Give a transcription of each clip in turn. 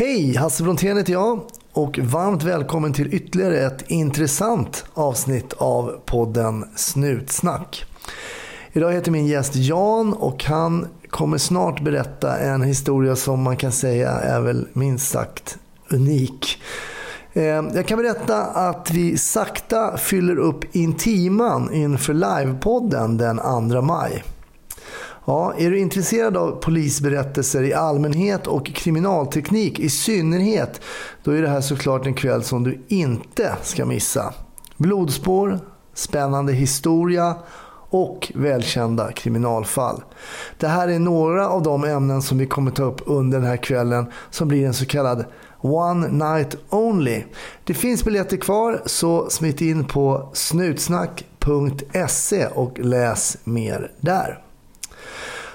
Hej, Hasse Brontén heter jag och varmt välkommen till ytterligare ett intressant avsnitt av podden Snutsnack. Idag heter min gäst Jan och han kommer snart berätta en historia som man kan säga är väl minst sagt unik. Eh, jag kan berätta att vi sakta fyller upp Intiman inför livepodden den 2 maj. Ja, är du intresserad av polisberättelser i allmänhet och kriminalteknik i synnerhet, då är det här såklart en kväll som du inte ska missa. Blodspår, spännande historia och välkända kriminalfall. Det här är några av de ämnen som vi kommer ta upp under den här kvällen som blir en så kallad One Night Only. Det finns biljetter kvar så smitt in på snutsnack.se och läs mer där.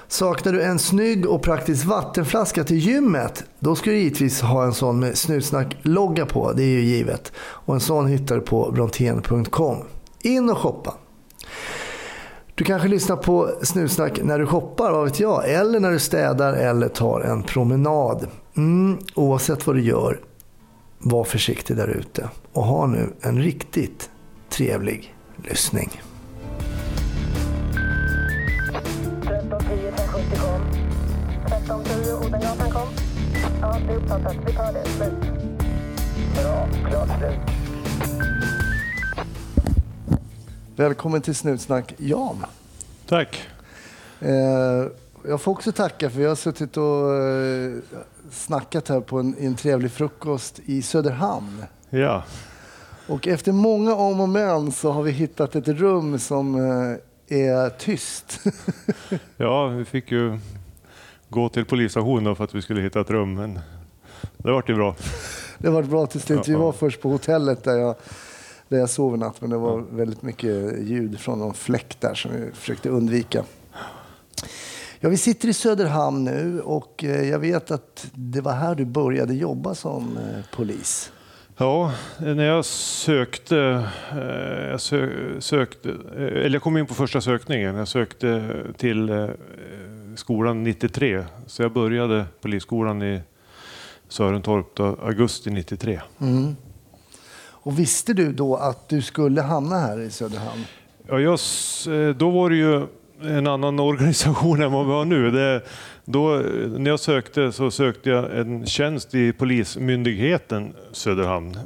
Saknar du en snygg och praktisk vattenflaska till gymmet? Då ska du givetvis ha en sån med Snutsnack-logga på, det är ju givet. Och en sån hittar du på brontén.com. In och shoppa! Du kanske lyssnar på Snutsnack när du shoppar, vad vet jag? Eller när du städar eller tar en promenad. Mm, oavsett vad du gör, var försiktig där ute. Och ha nu en riktigt trevlig lyssning. Ja, det är uppfattat. Vi tar det. Slut. Bra. Klart slut. Välkommen till Snutsnack, Jan. Tack. Eh, jag får också tacka för vi har suttit och eh, snackat här på en, en trevlig frukost i Söderhamn. Ja, Och efter många om och men så har vi hittat ett rum som eh, är tyst. ja vi fick ju gå till polisstationen för att vi skulle hitta ett rum, men det vart ju bra. Det har varit bra till slut. Vi var först på hotellet där jag, där jag sov i natt men det var väldigt mycket ljud från någon fläkt där som vi försökte undvika. Ja, vi sitter i Söderhamn nu och eh, jag vet att det var här du började jobba som eh, polis. Ja, när jag sökte, eh, jag sö, sökte, eller jag kom in på första sökningen. Jag sökte till skolan 93, så jag började polisskolan i Sörentorp augusti 93. Och visste du då att du skulle hamna här i Söderhamn? Ja, jag, eh, då var det ju en annan organisation än vad vi har nu. Det, då, när jag sökte så sökte jag en tjänst i Polismyndigheten Söderhamn.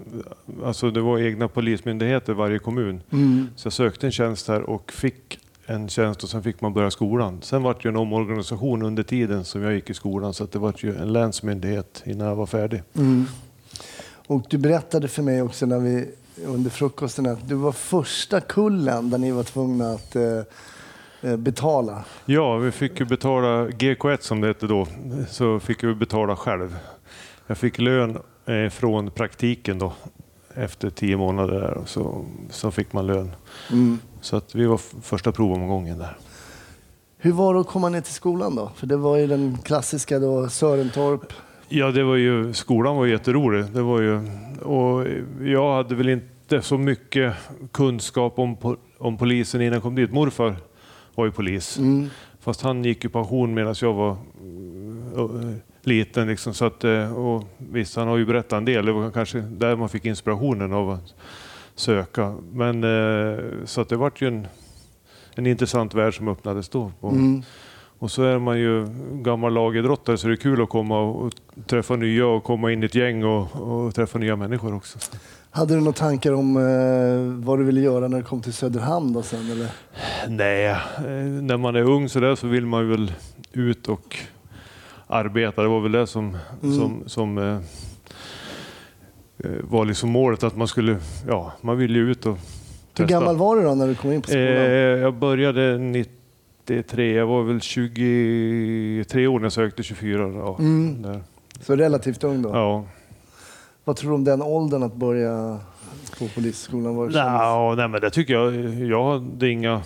Alltså det var egna polismyndigheter i varje kommun. Så jag sökte en tjänst här och fick en tjänst och sen fick man börja skolan. Sen var det ju en omorganisation under tiden som jag gick i skolan så det var ju en länsmyndighet innan jag var färdig. Och du berättade för mig också när vi, under frukosten att du var första kullen där ni var tvungna att eh, eh, betala. Ja, vi fick ju betala GK1 som det hette då, så fick vi betala själv. Jag fick lön eh, från praktiken då efter tio månader där, så, så fick man lön. Så att vi var första provomgången där. Hur var det att komma ner till skolan då? För det var ju den klassiska då, Sörentorp. Ja, det var ju, skolan var jätterolig. Det var ju, och jag hade väl inte så mycket kunskap om, om polisen innan jag kom dit. Morfar var ju polis. Fast han gick i pension medan jag var eh, liten. Liksom, så att, eh, och visst, han har ju berättat en del. Det var kanske där man fick inspirationen av söka. Men, eh, så att det var ju en, en intressant värld som öppnades då. Och, och så är man ju gammal lagidrottare så det är kul att komma och, träffa nya och komma in i ett gäng och, och träffa nya människor också. Hade du några tankar om eh, vad du ville göra när du kom till Söderhamn då sen? Eller? Nej, eh, när man är ung så där så vill man väl ut och arbeta. Det var väl det som, som, som eh, eh, var liksom målet att man skulle, ja, man ville ju ut och Hur testa. gammal var du då när du kom in på skolan? Eh, jag började 93, jag var väl 23 år när jag sökte 24. Ja, där. Så relativt ung då. ja. Vad tror du om den åldern att börja på polisskolan? Var? Nå, nej, men det tycker jag. Jag hade inga,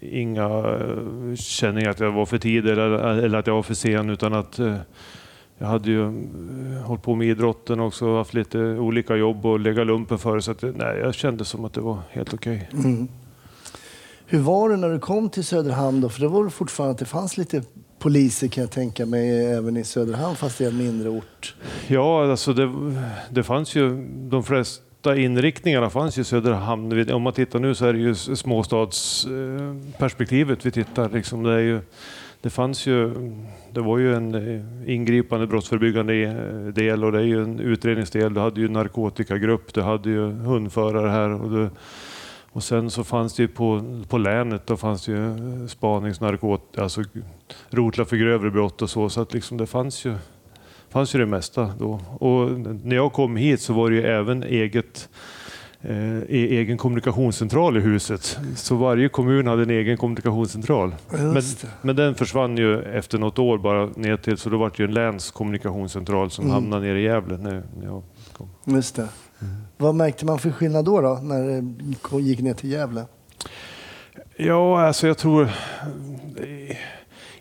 inga eh, känningar att jag var för tidig eller, eller att jag var för sen utan att eh, jag hade ju eh, hållit på med idrotten också, haft lite olika jobb och legat lumpen för så att, nej, jag kände som att det var helt okej. Hur var det när du kom till Söderhamn då? För det var fortfarande att det fanns lite poliser kan jag tänka mig även i Söderhamn fast det är en mindre ort. Ja, alltså det, det fanns ju de flesta inriktningarna fanns ju i Söderhamn. Om man tittar nu så är det ju småstadsperspektivet vi tittar. Liksom det, är ju, det fanns ju, det var ju en eh, ingripande brottsförebyggande eh, del och det är ju en utredningsdel. Du hade ju narkotikagrupp, du hade ju hundförare här och du, och sen så fanns det ju på, på länet, då fanns det ju eh, spaningsnarkotika, alltså rotlar för grövre brott och så. Så att liksom det fanns ju, fanns ju det mesta då. Och när jag kom hit så var det ju även eget egen kommunikationscentral i huset. Så varje kommun hade en egen kommunikationscentral. Men, men den försvann ju efter något år bara ner till, så då var det ju en länskommunikationscentral som Mm. hamnade nere i Gävle. När, när jag kom. Just det. Vad märkte man för skillnad då, då när det gick ner till Gävle? Ja, alltså jag tror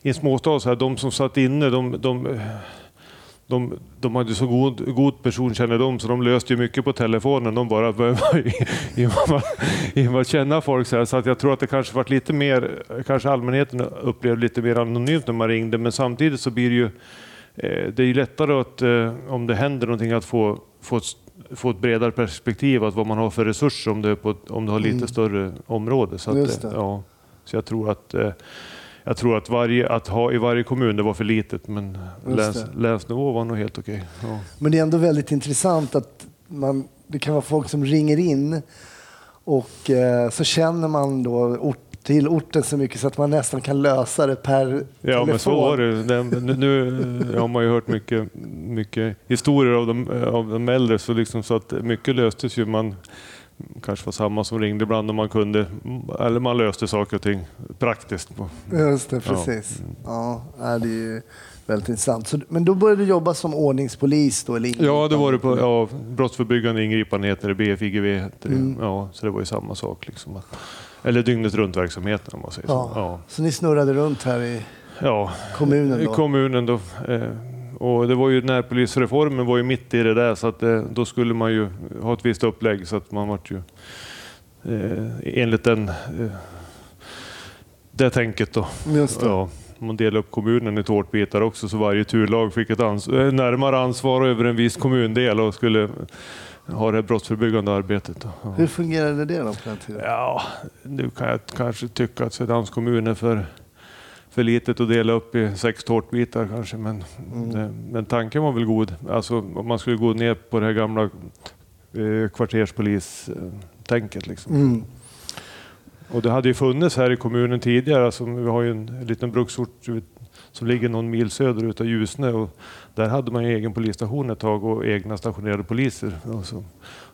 i en småstad så här, de som satt inne, de, de, de, de hade så god, god personkännedom så de löste ju mycket på telefonen. De bara började känna folk. Så, här, så att jag tror att det kanske varit lite mer, kanske allmänheten upplevde lite mer anonymt när man ringde, men samtidigt så blir det ju eh, det är ju lättare att, eh, om det händer någonting att få, få, ett, få ett bredare perspektiv, att vad man har för resurser om på, det har lite Mm. större område. Så, att. Ja, så jag tror att eh, jag tror att, varje, att ha i varje kommun, det var för litet, men läns, länsnivå var nog helt okej. Ja. Men det är ändå väldigt intressant att man, det kan vara folk som ringer in och eh, så känner man då ort, till orten så mycket så att man nästan kan lösa det per Ja, telefon. men så var det. det nu, nu har man ju hört mycket, mycket historier av de, av de äldre, så, liksom, så att mycket löstes ju. Man kanske var samma som ringde ibland om man kunde, eller man löste saker och ting praktiskt. Just det, precis. Ja. Ja, det är ju väldigt intressant. Så, men då började du jobba som ordningspolis då? Eller Ja, det var det på ja, brottsförebyggande ingripande heter det, BFIGV heter det. Mm. Ja, så det var ju samma sak. Liksom. Eller dygnet runt-verksamheten om man säger Ja. så. Ja. Så ni snurrade runt här i Ja, kommunen i då? kommunen då. Eh, och det var ju närpolisreformen var ju mitt i det där så att eh, då skulle man ju ha ett visst upplägg så att man vart ju eh, enligt den eh, det tänket då. Just det. Ja, man delade upp kommunen i tårtbitar också så varje turlag fick ett ans- eh, närmare ansvar över en viss kommundel och skulle ha det brottsförebyggande arbetet. Då. Ja. Hur fungerade det då på den tiden? Ja, nu kan jag kanske tycka att Söderhamns kommun är för, för litet att dela upp i sex tårtbitar kanske. Men, det, men tanken var väl god. Alltså, om man skulle gå ner på det här gamla eh, kvarterspolistänket. Liksom. Mm. Och det hade ju funnits här i kommunen tidigare. Alltså, vi har ju en liten bruksort som ligger någon mil söderut av Ljusne. Och där hade man ju egen polisstation ett tag och egna stationerade poliser. Och så, det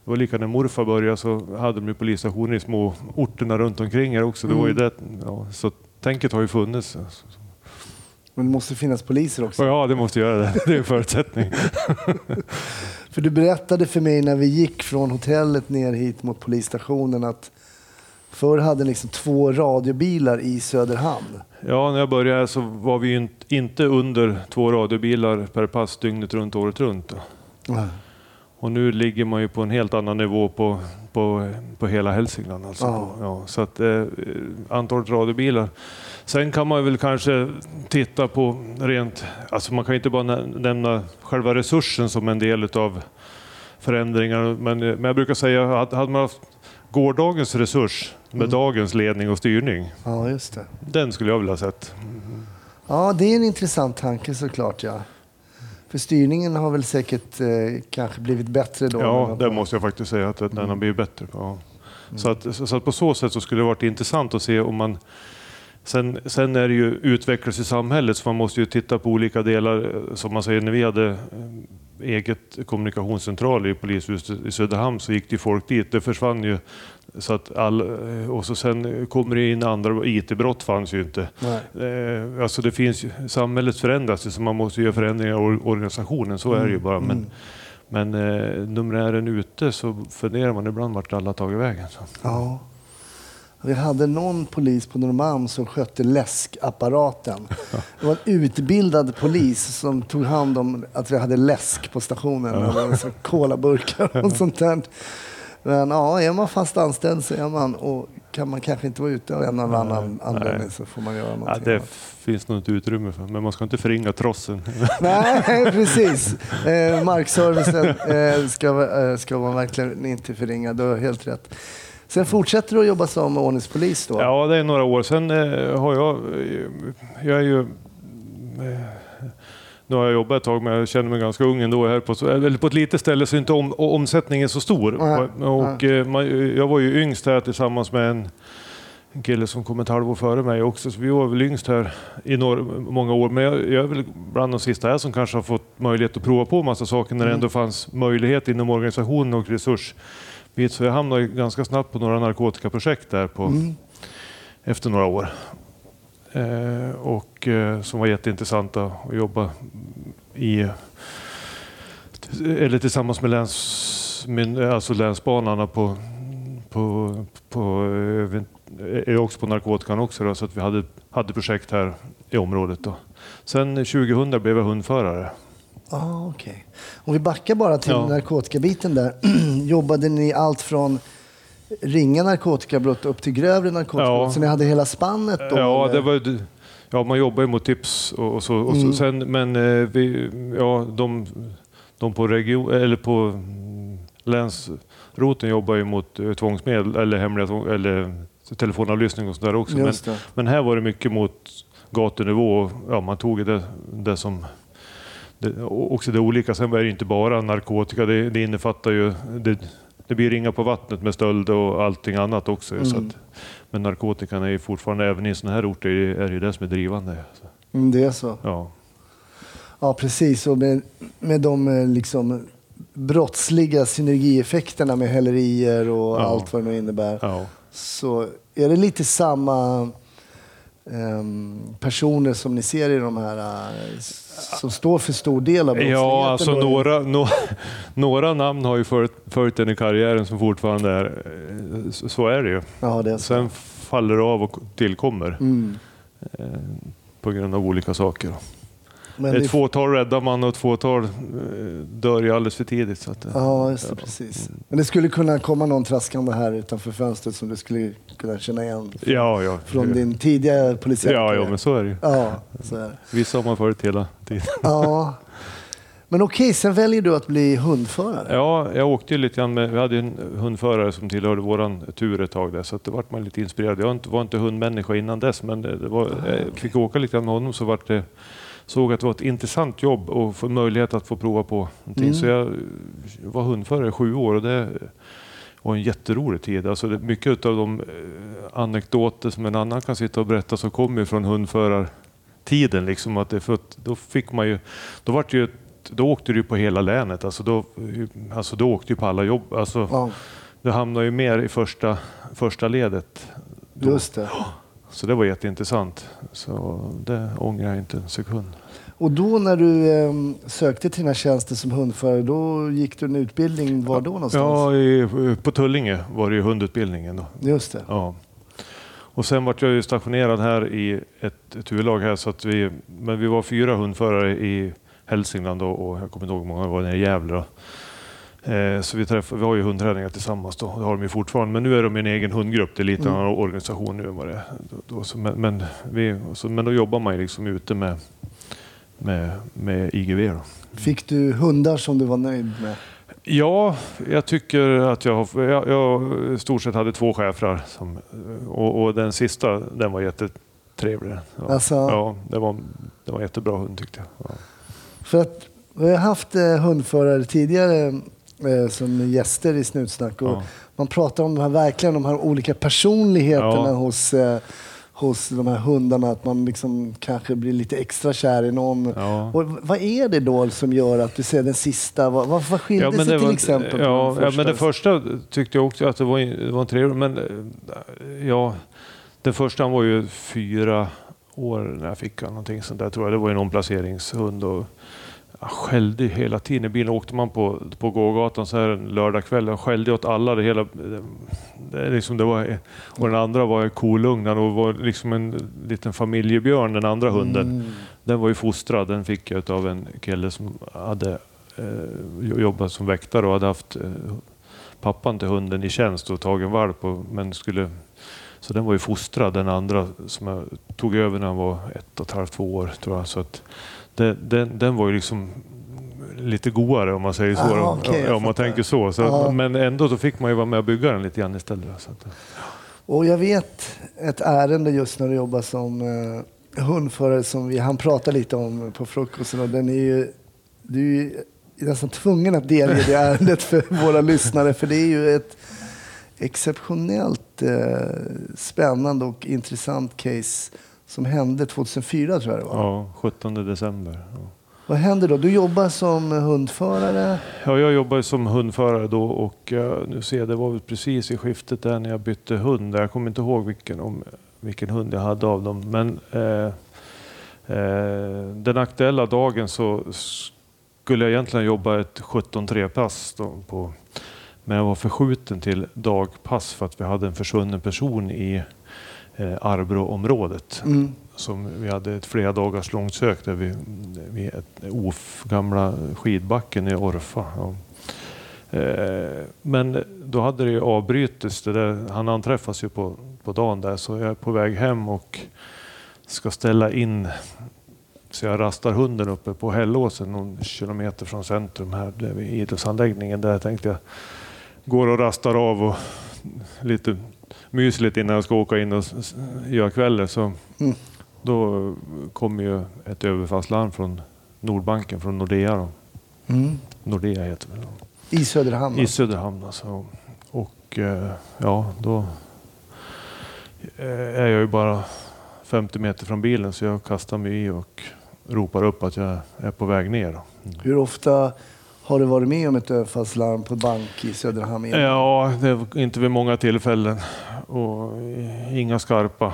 var lika när morfar började så hade de ju polisstationer i små orterna runt omkring här också. Det var ju det, ja, så tänket har ju funnits. Men det måste finnas poliser också. Ja, det måste göra det. Det är en förutsättning. För du berättade för mig när vi gick från hotellet ner hit mot polisstationen att förr hade ni liksom två radiobilar i Söderhamn. Ja, när jag började så var vi inte- under två radiobilar per pass dygnet runt, året runt. Då. Och nu ligger man ju på en helt annan nivå på, på, på hela Hälsingland. Alltså. Ja. Ja, så att eh, antalet radiobilar. Sen kan man väl kanske titta på rent, alltså man kan inte bara nä- nämna själva resursen som en del av förändringar. Men, men jag brukar säga att hade man haft gårdagens resurs med dagens ledning och styrning, Ja, just det. den skulle jag vilja ha sett. Ja, det är en intressant tanke såklart. Ja. För styrningen har väl säkert eh, kanske blivit bättre då? Ja, det måste jag faktiskt säga att den har blivit bättre. Ja. Så, att, så att på så sätt så skulle det varit intressant att se om man Sen, sen är det ju utvecklas i samhället så man måste ju titta på olika delar. Som man säger när vi hade eh, eget kommunikationscentral i polishuset i Söderhamn så gick det ju folk dit. Det försvann ju. Så att all, och så sen kommer det in andra, IT-brott fanns ju inte. Eh, Alltså det finns samhället förändras ju så man måste göra förändringar i or- organisationen, så är det ju bara. Men, men eh, numerären ute så funderar man ibland vart alla tagit vägen. Så. Ja. Vi hade någon polis på Norrmalm som skötte läskapparaten. Det var en utbildad polis som tog hand om att vi hade läsk på stationen. Så Colaburkar och sånt där. Men ja, är man fast anställd så är man. Och kan man kanske inte vara ute av en eller annan anledning så får man göra Ja, någonting. det annat. finns nog inte utrymme för, men man ska inte förringa trossen. Nej, precis. Eh, markservicen eh, ska, eh, ska man verkligen inte förringa. Du har helt rätt. Sen fortsätter du att jobba som ordningspolis då? Ja, det är några år. Sen eh, har jag... eh, Jag är ju... Nu har jag jobbat ett tag, men jag känner mig ganska ung ändå. Här på, eller på ett litet ställe så är inte om, omsättningen så stor. Nej, Och, man, jag var ju yngst här tillsammans med en, en kille som kom ett halvår före mig också. Så vi var väl yngst här i några, många år. Men jag, jag är väl bland de sista här som kanske har fått möjlighet att prova på massa saker när det ändå fanns möjlighet inom organisationen och resurs. Så jag hamnade ganska snabbt på några narkotikaprojekt där på, Mm. efter några år. Eh, och eh, som var jätteintressanta att jobba i eller tillsammans med läns, alltså länsbanarna på, på, på, eh, också på narkotikan också då, så att vi hade, hade projekt här i området. Då. Sen 2000 blev jag hundförare. Ah, okej. Om vi backar bara till Ja. narkotikabiten där. Jobbade ni allt från ringa narkotikabrott upp till grövre narkotikabrott? Ja. Så ni hade hela spannet då? Ja, eller? det var, ju- ja, man jobbar ju mot tips och, och så. Och Mm. så sen, men eh, vi, ja, de, de på, region, eller på mm, länsroten jobbar ju mot eh, tvångsmedel eller hemliga tvång, eller telefonavlyssning och sådär också. Men, men här var det mycket mot gatunivå. och, Ja, man tog det, det som det, också det olika. Sen var det inte bara narkotika. Det, det innefattar ju det, det blir ringa på vattnet med stöld och allting annat också. ju, Så Mm. att, men narkotikan är ju fortfarande, även i sådana här orter, är det ju det som är drivande. Mm, det är så. Ja. Ja, precis. Och med, med de eh, liksom, brottsliga synergieffekterna med hälerier och Ja. allt vad det nu innebär. Ja. Så är det lite samma personer som ni ser i de här eh, som står för stor del av brottsligheten? Ja, alltså några, nå- några namn har ju följt, följt den i karriären som fortfarande är... eh, Så, är det ju. Ja, det är. Sen faller det av och tillkommer Mm. eh, på grund av olika saker. Men ett det- fåtal räddar man och ett fåtal eh, dör ju alldeles för tidigt. Så att, eh, Ja, just det, precis. Men det skulle kunna komma någon traskande här utanför fönstret som du skulle kunna känna igen ja, ja. från din tidigare polisiära ja, ja, men så är det ju. Ja, så är det. Vissa har man följt hela tiden. Ja. Men okej, sen väljer du att bli hundförare. Ja, jag åkte ju lite grann med, vi hade en hundförare som tillhörde våran tur ett tag där, så det vart man lite inspirerad. Jag var inte, hundmänniska innan dess, men det, var, jag fick åka lite grann med honom så vart det, såg att det var ett intressant jobb och få möjlighet att få prova på någonting. Mm. Så jag var hundförare i sju år och det var en jätterolig tid. Alltså det, mycket av de eh, anekdoter som en annan kan sitta och berätta så kommer från hundförartiden. Liksom, att det, för att då fick man ju, då vart det ju då åkte du på hela länet. Alltså då, alltså då åkte du på alla jobb. Alltså, Ja, Du hamnade ju mer i första, första ledet. Då. just det. Så det var jätteintressant. Så det ångrar jag inte en sekund. Och då när du eh, sökte till dina tjänster som hundförare, då gick du en utbildning. Var då någonstans? Ja, i, på Tullinge var det ju hundutbildningen. Då. Just det. Ja. Och sen vart jag ju stationerad här i ett, ett huvudlag här. Så att vi, men vi var fyra hundförare i Hälsingland då, och jag kommer inte ihåg hur många det var nere i Gävle. Då. Eh, så vi, träff, vi har ju hundträningar tillsammans då. Det har de ju fortfarande. Men nu är de en egen hundgrupp. Det är lite Mm. annan organisation nu än vad det är. Då, då, så, men, men, vi, så, men då jobbar man ju liksom ute med, med, med IGV. Fick du hundar som du var nöjd med? Ja, jag tycker att jag. Jag, jag i stort sett hade två schäfrar. Som, och, och den sista, den var jättetrevlig. Ja, Alltså- ja det, var, det var en jättebra hund tyckte jag. Ja. För att vi har haft eh, hundförare tidigare eh, som gäster i Snutsnack och Ja. man pratar om de här, verkligen de här olika personligheterna hos, eh, hos de här hundarna. Att man liksom kanske blir lite extra kär i någon. Ja. Och vad är det då som gör att du ser den sista? Vad, vad, vad skilde sig det till var- exempel? Ja, ja, men det första? tyckte jag också att det var, det var en trevlig. Men eh, ja, den första var ju fyra år när jag fick någonting sånt där tror jag. Det var ju en omplaceringshund. Och, jag skällde hela tiden i bilen. Åkte man på, på gågatan så här en lördagkväll. Jag skällde åt alla. Det, hela, det, liksom, det var, och den andra var kolugn. Han var liksom en liten familjebjörn, den andra hunden. Mm. Den var ju fostrad. Den fick jag av en kille som hade eh, jobbat som väktare och hade haft eh, pappan till hunden i tjänst och tagit en valp. Och, men skulle, så den var ju fostrad, den andra som jag tog över när han var ett och ett halvt, två år tror jag. Så att det, den, den var ju liksom lite godare om man säger så. Ah, okej, jag ja, om man tänker så. så Ja. Men ändå så fick man ju vara med och bygga den lite grann istället. Så att, Och jag vet ett ärende just när du jobbar som eh, hundförare som vi han pratade lite om på frukosten och den är ju, du är nästan tvungen att delge det ärendet för våra lyssnare för det är ju ett exceptionellt eh, spännande och intressant case som hände 2004 tror jag det var. ja, 17 december. Ja. Vad händer då? Du jobbar som hundförare. Ja, jag jobbade som hundförare då och eh, nu ser jag, det var väl precis i skiftet där när jag bytte hund. Jag kommer inte ihåg vilken, om, vilken hund jag hade av dem. Men eh, eh, den aktuella dagen så skulle jag egentligen jobba ett 17-3-pass. då på- Men jag var förskjuten till dagpass för att vi hade en försvunnen person i eh, Arbroområdet Mm. som vi hade ett flera dagars långt sök där vi, vid ett OF, gamla skidbacken i Orfa. Ja. Eh, Men då hade det ju avbrutits. Det där, han anträffas ju på, på dagen där så jag är på väg hem och ska ställa in så jag rastar hunden uppe på Hällåsen någon kilometer från centrum här vid idrottsanläggningen. Där tänkte jag går och rastar av och lite mysligt innan jag ska åka in och göra kvällen. Så Mm. då kom ju ett överfallslarm från Nordbanken, från Nordea. Då. Mm. Nordea heter det. Då. I Söderhamn. I Söderhamn alltså. Och eh, ja, då eh, är jag ju bara 50 meter från bilen så jag kastar mig i och ropar upp att jag är på väg ner. Hur ofta har du varit med om ett överfallslarm på bank i Söderhamn? Ja, det inte vid många tillfällen och inga skarpa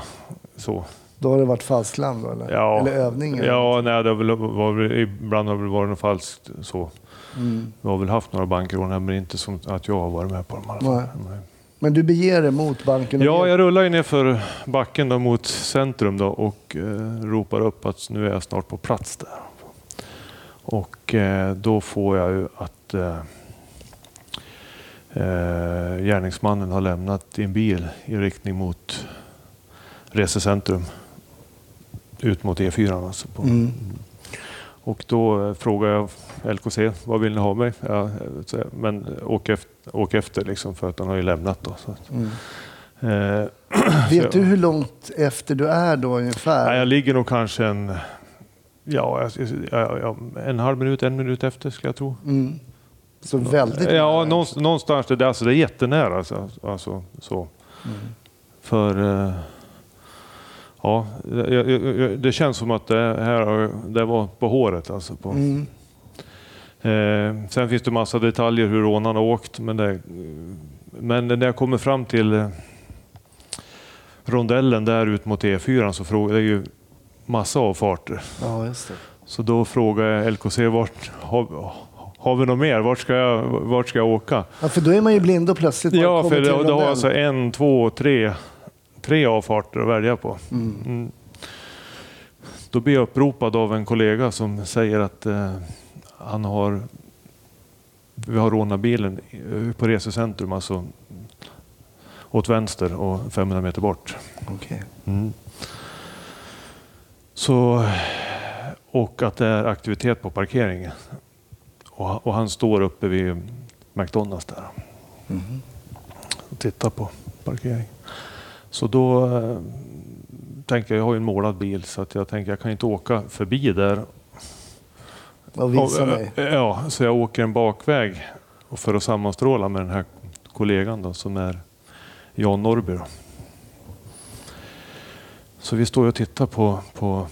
så. Då har det varit falsklarm då eller? Ja, eller övningar? Ja, nej, det har väl, var ibland har det varit något falskt så. Mm. Vi har väl haft några bankrån här, men inte som att jag har varit med på dem. i alla fall. Nej. Men du beger dig mot banken? Ja, jag rullar ju ner för backen då mot centrum då och eh, ropar upp att nu är jag snart på plats där. Och eh, då får jag ju att eh, eh, gärningsmannen har lämnat en bil i riktning mot resecentrum. Ut mot E4 alltså. Mm. Och då frågar jag LKC, vad vill ni ha mig? Ja, jag, men åk efter, åk efter liksom, för att han har ju lämnat då. Mm. Eh, Vet du hur långt efter du är då ungefär? Jag ligger nog kanske en, ja, jag- en halv minut, en minut efter skulle jag tro. Mm. Så väldigt Ja, nära. någonstans, det, alltså, det är jättenära. Alltså, alltså, så. Mm. För eh, ja, jag, jag, jag, det känns som att det här det var på håret. Alltså, på. Mm. Eh, sen finns det massa detaljer hur rånarna har åkt. Men, det, men när jag kommer fram till eh, rondellen där ut mot E4 så frågar är ju massa avfarter. Ja, just det. Så då frågar jag LKC, vart, har, har vi något mer? Vart ska, jag, vart ska jag åka? Ja, för då är man ju blind och plötsligt Ja, för det, det har alltså en, två, tre, tre avfarter att välja på. Mm. Mm. Då blir jag uppropad av en kollega som säger att eh, han har vi har rånat bilen på resecentrum, alltså åt vänster och 500 meter bort. Okej. Mm. Så, och att det är aktivitet på parkeringen. Och, och han står uppe vid McDonalds där Mhm. och tittar på parkeringen. Så då eh, tänker jag, jag har ju en målad bil så att jag tänker jag kan inte åka förbi där. Och visa Och, mig. eh, Ja, så jag åker en bakväg och för att sammanstråla med den här kollegan då, som är Jan Norrby. Då. Så vi står och tittar på, på,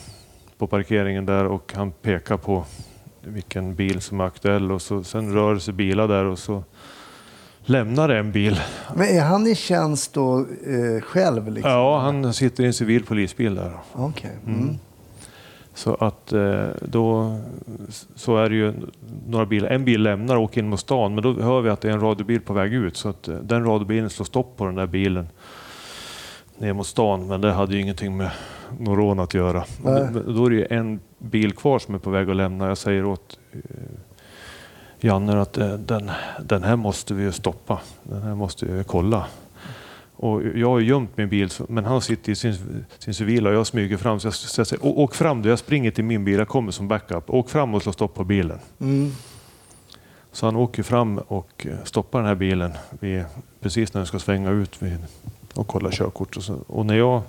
på parkeringen där och han pekar på vilken bil som är aktuell och så, sen rör sig bilar där och så lämnar en bil. Men är han i tjänst då eh, själv? Liksom? Ja, han sitter i en civil polisbil där. Okej. Mm. Mm. Så att eh, då så är det ju några bilar. En bil lämnar och åker in mot stan, men då hör vi att det är en radiobil på väg ut. Så att eh, den radiobilen slår stopp på den där bilen ner mot stan. Men det hade ju ingenting med någon rån att göra. Då, är det ju en bil kvar som är på väg att lämna. Jag säger åt eh, Janne att eh, den, den här måste vi ju stoppa. Den här måste vi kolla. Och jag har gömt min bil, men han sitter i sin, sin civila och jag smyger fram. Så jag, så jag säger, "Å- åk fram du, jag springer till min bil, jag kommer som backup. Åk fram och slå stopp på bilen. Mm. Så han åker fram och eh, stoppar den här bilen vid, precis när den ska svänga ut vid, och kolla körkort. Och, så, och när, jag,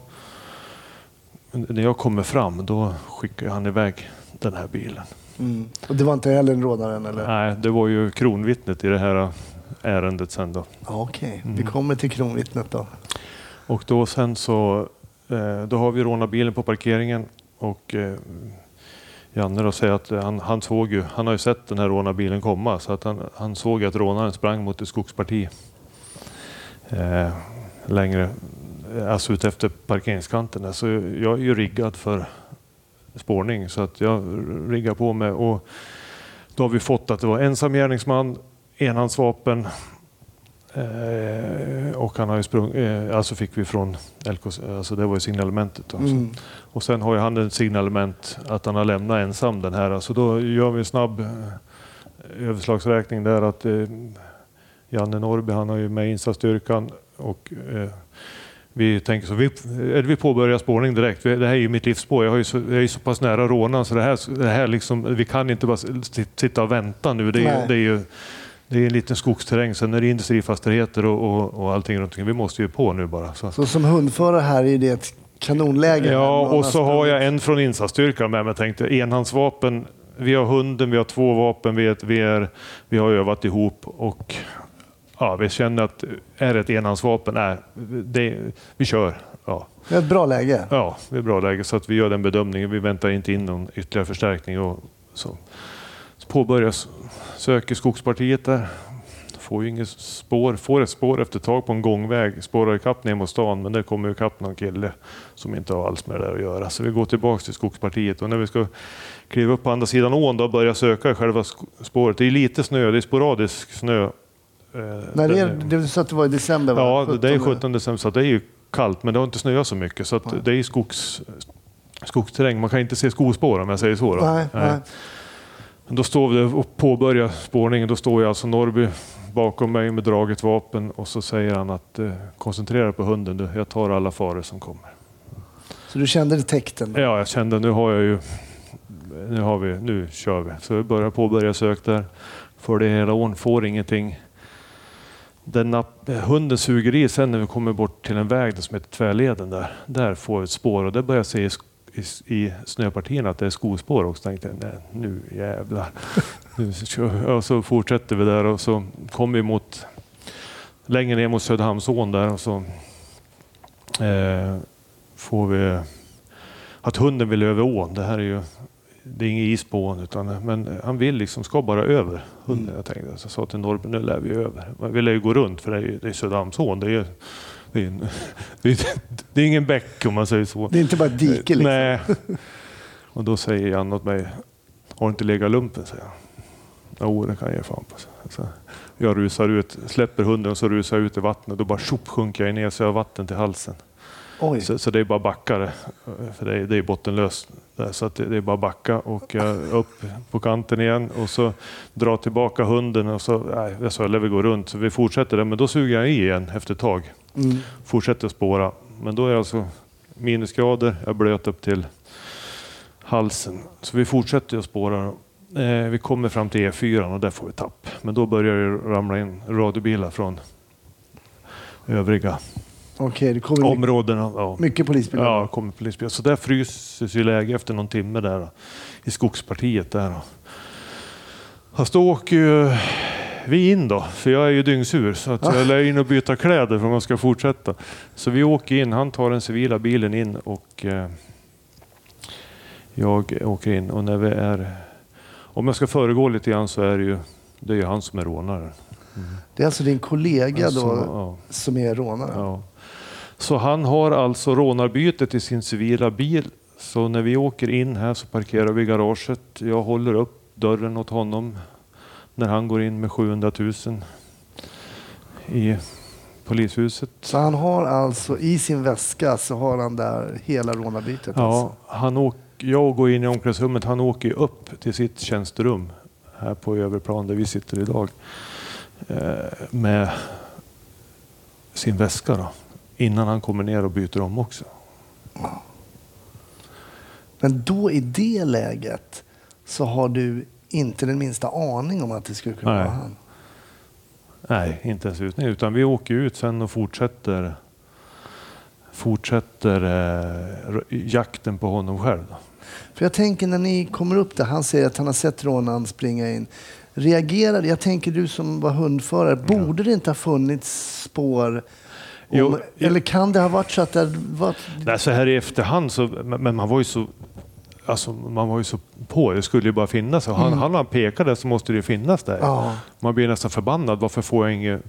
när jag kommer fram då skickar han iväg den här bilen. Mm. Och det var inte heller en rånaren eller? Nej, det var ju kronvittnet i det här ärendet sen då. Okej, vi Mm. kommer till kronvittnet då. Och då sen så eh, då har vi rånat bilen på parkeringen och eh, Janne då säger att han, han såg ju, han har ju sett den här rånarbilen komma så att han, han såg att rånaren sprang mot ett skogsparti eh, längre, alltså ut efter parkeringskanten. där. Så jag är ju riggad för spårning så att jag riggar på mig och då har vi fått att det var ensam gärningsman, enhandsvapen Eh, och han har ju sprung, eh, alltså fick vi från LKC, alltså det var ju signalementet. Då. Mm. Och sen har ju han ett signalement att han har lämnat ensam den här. Så då gör vi en snabb eh, överslagsräkning där att eh, Janne Norrby han har ju med insatsstyrkan och eh, vi tänker så, vi, eh, vi påbörjar spårning direkt. Det här är ju mitt livsspår. Jag, så, jag är ju så pass nära rånaren så det här, det här liksom, vi kan inte bara sitta och vänta nu. Det är, det är ju det är en liten skogsterräng, sen är det industrifastigheter och, och, och allting runt omkring. Vi måste ju på nu bara. Så. Så som hundförare här är det ett kanonläge. Ja, och så har jag en från insatsstyrkan med mig. Tänkte enhandsvapen. Vi har hunden, vi har två vapen, vi, är, vi, är, vi har övat ihop och ja, vi känner att är det ett enhandsvapen, nej, det, vi kör. Ja, Det är ett bra läge. ja, det är bra läge så att vi gör den bedömningen. Vi väntar inte in någon ytterligare förstärkning. Och så. Så påbörjas, söker skogspartiet där. Får ju inget spår, får ett spår efter ett tag på en gångväg, spårar ikapp ner mot stan, men det kommer ikapp någon kille som inte har alls med det där att göra. Så vi går tillbaks till skogspartiet och när vi ska kliva upp på andra sidan ån då och börja söka i själva spåret. Det är lite snö, det är sporadisk snö. Eh, När det, är, det så att det var i december? Ja, det är 17. 17 december så det är ju kallt, men det har inte snöat så mycket. Så Nej. det är skogs, skogsterräng. Man kan inte se skospår om jag säger så. Då. Nej, nej. Då står vi och påbörjar spårningen. Då står jag alltså Norrby bakom mig med draget vapen och så säger han att eh, koncentrera på hunden. Du. Jag tar alla faror som kommer. Så du kände täkten? då? Ja, jag kände nu har jag ju... Nu, har vi, nu kör vi. Så vi börjar påbörja sök där. För det hela ån, får ingenting. Den hunden suger i sen när vi kommer bort till en väg som heter Tvärleden där. Där får vi ett spår och det börjar jag se i, i, i snöpartierna att det är skospår också. Tänkte jag, nej, nu jävlar. Och så fortsätter vi där och så kommer vi mot längre ner mot Söderhamnsån där och så eh, får vi att hunden vill över ån. Det här är ju det är ingen is på ån, utan, men han vill liksom, ska bara över hunden. Jag tänkte, så jag sa till Norrby, nu lär vi över. Vi lär ju gå runt för det är, det är Söderhamnsån. Det är, det, är, en- det, är, det är ingen bäck om man säger så. Det är inte bara ett dike liksom? Nej. Och då säger Jan åt mig, har du inte legat lumpen? säger jag. Jo, det kan jag ge fan på. Så jag rusar ut, släpper hunden och så rusar jag ut i vattnet. Då bara tjopp sjunker jag ner så jag har vatten till halsen. Så, så det är bara backa, för det är, det är bottenlöst. Där, så att det, det är bara backa och jag upp på kanten igen och så dra tillbaka hunden och så, nej, jag sa, vi gå runt. Så vi fortsätter där, men då suger jag i igen efter ett tag. Mm. Fortsätter spåra. Men då är jag alltså minusgrader, jag blöt upp till halsen. Så vi fortsätter att spåra. Eh, vi kommer fram till E4 och där får vi tapp. Men då börjar det ramla in radiobilar från övriga Okej, det kommer mycket, områdena. Ja. mycket polisbilar. Ja, kommer polisbil. Så där fryses ju läge efter någon timme där då, i skogspartiet där. Då. Fast då åker ju vi in då, för jag är ju dyngsur så att jag lär in och byta kläder för om man ska fortsätta. Så vi åker in, han tar den civila bilen in och eh, jag åker in och när vi är om jag ska föregå lite grann så är det ju det är ju han som är rånaren. Det är alltså din kollega Alltså, då ja. som är rånare? Ja. Så han har alltså rånarbytet i sin civila bil. Så när vi åker in här så parkerar vi i garaget. Jag håller upp dörren åt honom när han går in med 700 000 i polishuset. Så han har alltså i sin väska så har han där hela rånarbytet? Ja, Alltså. han åk, jag går in i omklädningsrummet. Han åker upp till sitt tjänsterum här på överplan där vi sitter idag eh, med sin väska då, innan han kommer ner och byter om också. Men då i det läget så har du inte den minsta aning om att det skulle kunna Nej. vara han. Nej, inte ens ut. Utan vi åker ut sen och fortsätter fortsätter eh, jakten på honom själv. För jag tänker när ni kommer upp där, han säger att han har sett rånaren springa in. Reagerade, jag tänker du som var hundförare, borde det inte ha funnits spår? Om, eller kan det ha varit så att det var... Nej, så här i efterhand så, men man var ju så Alltså, man var ju så på, det skulle ju bara finnas. Och han, han han pekade så måste det ju finnas där. Ja. Man blir nästan förbannad, varför får jag inget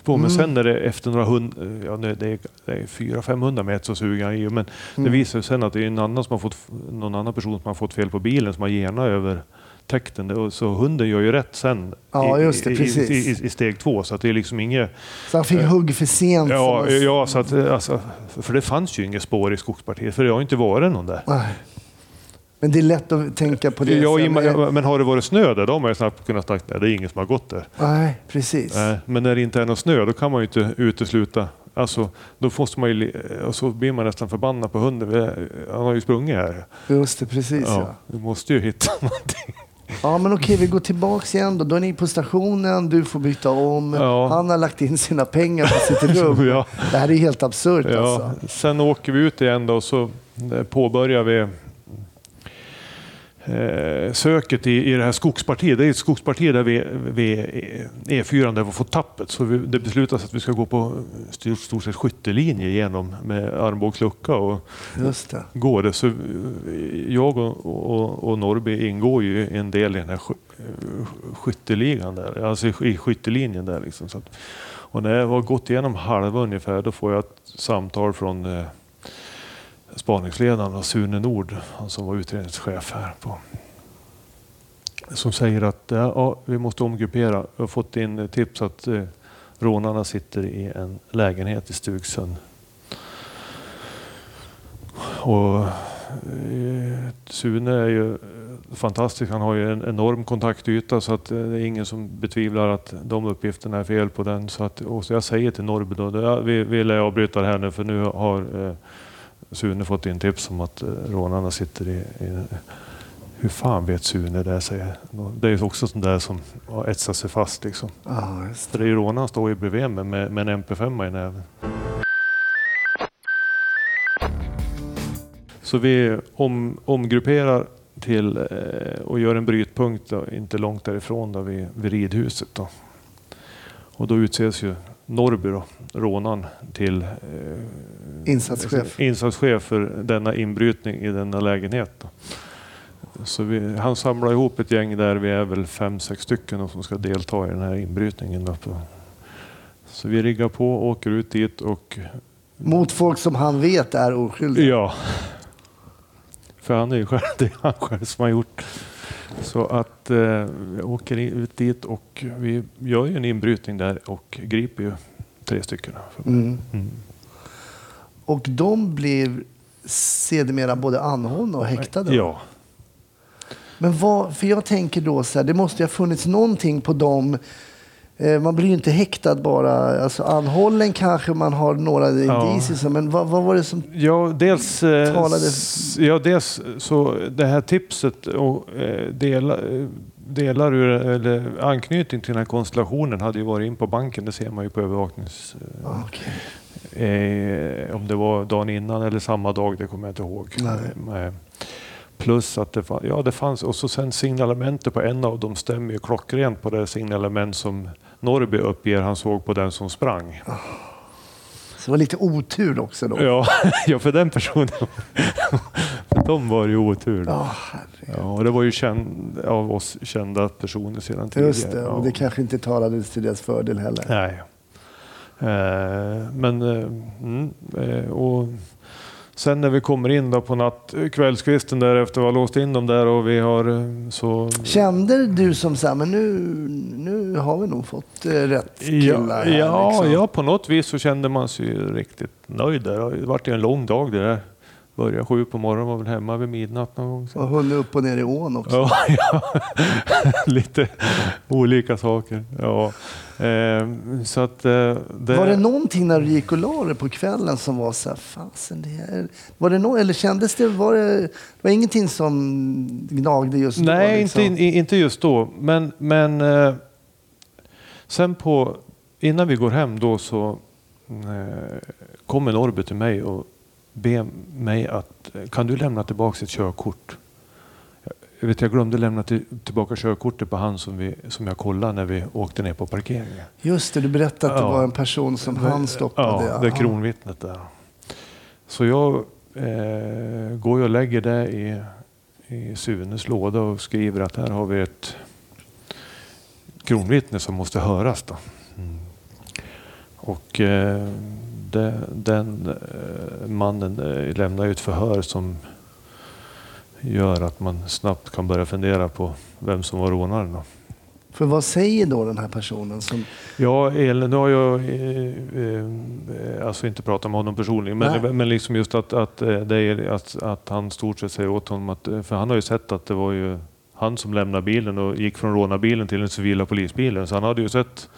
spår? Men sen när det efter några hund, ja, det är, det är 400-500 meter så suger han i. Men det visar sig sen att det är en annan som har fått, någon annan person som har fått fel på bilen som har genat över och Så hunden gör ju rätt sen Ja, det, i, i, i, steg två. Så att det är liksom inget... Så han fick hugg för sent. Ja, som- ja så att, alltså, för det fanns ju inget spår i skogspartiet, för det har inte varit någon där. Nej. Men det är lätt att tänka på det. Ja, sen. men, har det varit snö där, då har man ju snabbt kunnat sagt nej, det är ingen som har gått där. Nej, precis. Nej, men när det inte är någon snö, då kan man ju inte utesluta. Alltså, då måste man ju, och så blir man nästan förbannad på hunden. Han har ju sprungit här. Just det, precis ja. Ja, du måste ju hitta någonting. Ja, men okej, vi går tillbaks igen då. Då är ni på stationen, du får byta om. Ja. Han har lagt in sina pengar på sitt rum. Ja. Det här är helt absurt Ja, alltså. sen åker vi ut igen då, och så påbörjar vi eh, söket i, i det här skogspartiet. Det är ett skogsparti där vi, vi E4 där vi fått tappet. Så vi, det beslutas att vi ska gå på stort, stort sett skyttelinje igenom med armbågslucka och Just det. gå det. Så jag och, och, och Norrby ingår ju en del i den här sky- skytteligan där, alltså i, i skyttelinjen där. Liksom. Så att, och när jag har gått igenom halva ungefär, då får jag ett samtal från eh, spaningsledaren och Sune Nord, han som var utredningschef här på som säger att ja, vi måste omgruppera. Jag har fått in tips att eh, rånarna sitter i en lägenhet i Stugsund. Och eh, Sune är ju fantastisk. Han har ju en enorm kontaktyta så att eh, det är ingen som betvivlar att de uppgifterna är fel på den. Så att, och så jag säger till Norrby då, ja, vi, vi lär avbryta det här nu för nu har eh, Sune fått in tips om att eh, rånarna sitter i, i hur fan vet Sune det? Säger. Det är också sånt där som har etsat sig fast. Liksom. Ja, just det. För det är ju rånaren står ju bredvid mig med, med en MP5 i näven. Så vi om, omgrupperar till eh, och gör en brytpunkt då, inte långt därifrån då, vid, vid ridhuset. Då. Och då utses ju Norrby, då, rånaren, till eh, Insatschef. insatschef för denna inbrytning i denna lägenhet. Då. Så vi, han samlar ihop ett gäng där, vi är väl fem, sex stycken då, som ska delta i den här inbrytningen. Då. Så vi riggar på, åker ut dit och Mot folk som han vet är oskyldiga. Ja. För han är ju själv, det är han själv som har gjort. Så att eh, åker ut dit och vi gör ju en inbrytning där och griper ju tre stycken. Mm. Mm. Och de blir sedermera både anhållna och häktade. Ja. Men vad, för jag tänker då så här, det måste ju ha funnits någonting på dem. Eh, Man blir ju inte häktad bara. Alltså anhållen kanske man har några Ja. indicier, men vad, vad var det som... Ja, dels, eh, Talade- ja, dels så det här tipset och eh, dela, delar ur, eller anknytning till den här konstellationen hade ju varit in på banken. Det ser man ju på övervaknings... Ah, okej. Eh, om det var dagen innan eller samma dag, det kommer jag inte ihåg. Nej. Eh, Plus att det, fann, ja, det fanns, och så sen signalementet på en av dem stämmer ju klockrent på det signalement som Norrby uppger han såg på den som sprang. Så det var lite otur också då. Ja, ja för den personen. för de var det ju otur. Herregud. Ja, och det var ju känd, av oss kända personer sedan tidigare. Just det, och det kanske inte talades till deras fördel heller. Nej. Eh, men eh, mm, eh, och sen när vi kommer in då på natt, kvällskvisten därefter, har låst in dem där och vi har eh, så... Kände du som så här, men nu, nu har vi nog fått eh, rätt killar Ja, här, liksom. ja, på något vis så kände man sig riktigt nöjd där. Det vart ju en lång dag det där. Började sju på morgonen var väl hemma vid midnatt någon gång. Och hunnit upp och ner i ån också. Ja, ja. lite olika saker. Ja. Eh, så att, eh, det... Var det någonting när du gick och la dig på kvällen som var så här, fasen det är... Var det no... Eller kändes det, var det, var ingenting som gnagde just då? Nej, liksom? inte, inte just då. Men, men eh, sen på, innan vi går hem då så eh, kommer Norrby till mig och ber mig att kan du lämna tillbaka ett körkort? Jag, vet, jag glömde lämna till, tillbaka körkortet på han som, vi, som jag kollade när vi åkte ner på parkeringen. Just det, du berättade att det Ja. var en person som han stoppade. Ja, det är kronvittnet där. Så jag eh, går och lägger det i, i Sunes låda och skriver att här har vi ett kronvittne som måste höras. Då. Och eh, det, den eh, mannen eh, lämnar ju ett förhör som gör att man snabbt kan börja fundera på vem som var rånaren. Då. För vad säger då den här personen? Som, Ja, Elin, nu har jag eh, eh, alltså inte pratat med honom personligen, men, Nej. men liksom just att, att, det är, att, att han stort sett säger åt honom att, för han har ju sett att det var ju han som lämnade bilen och gick från rånarbilen till den civila polisbilen, så han hade ju sett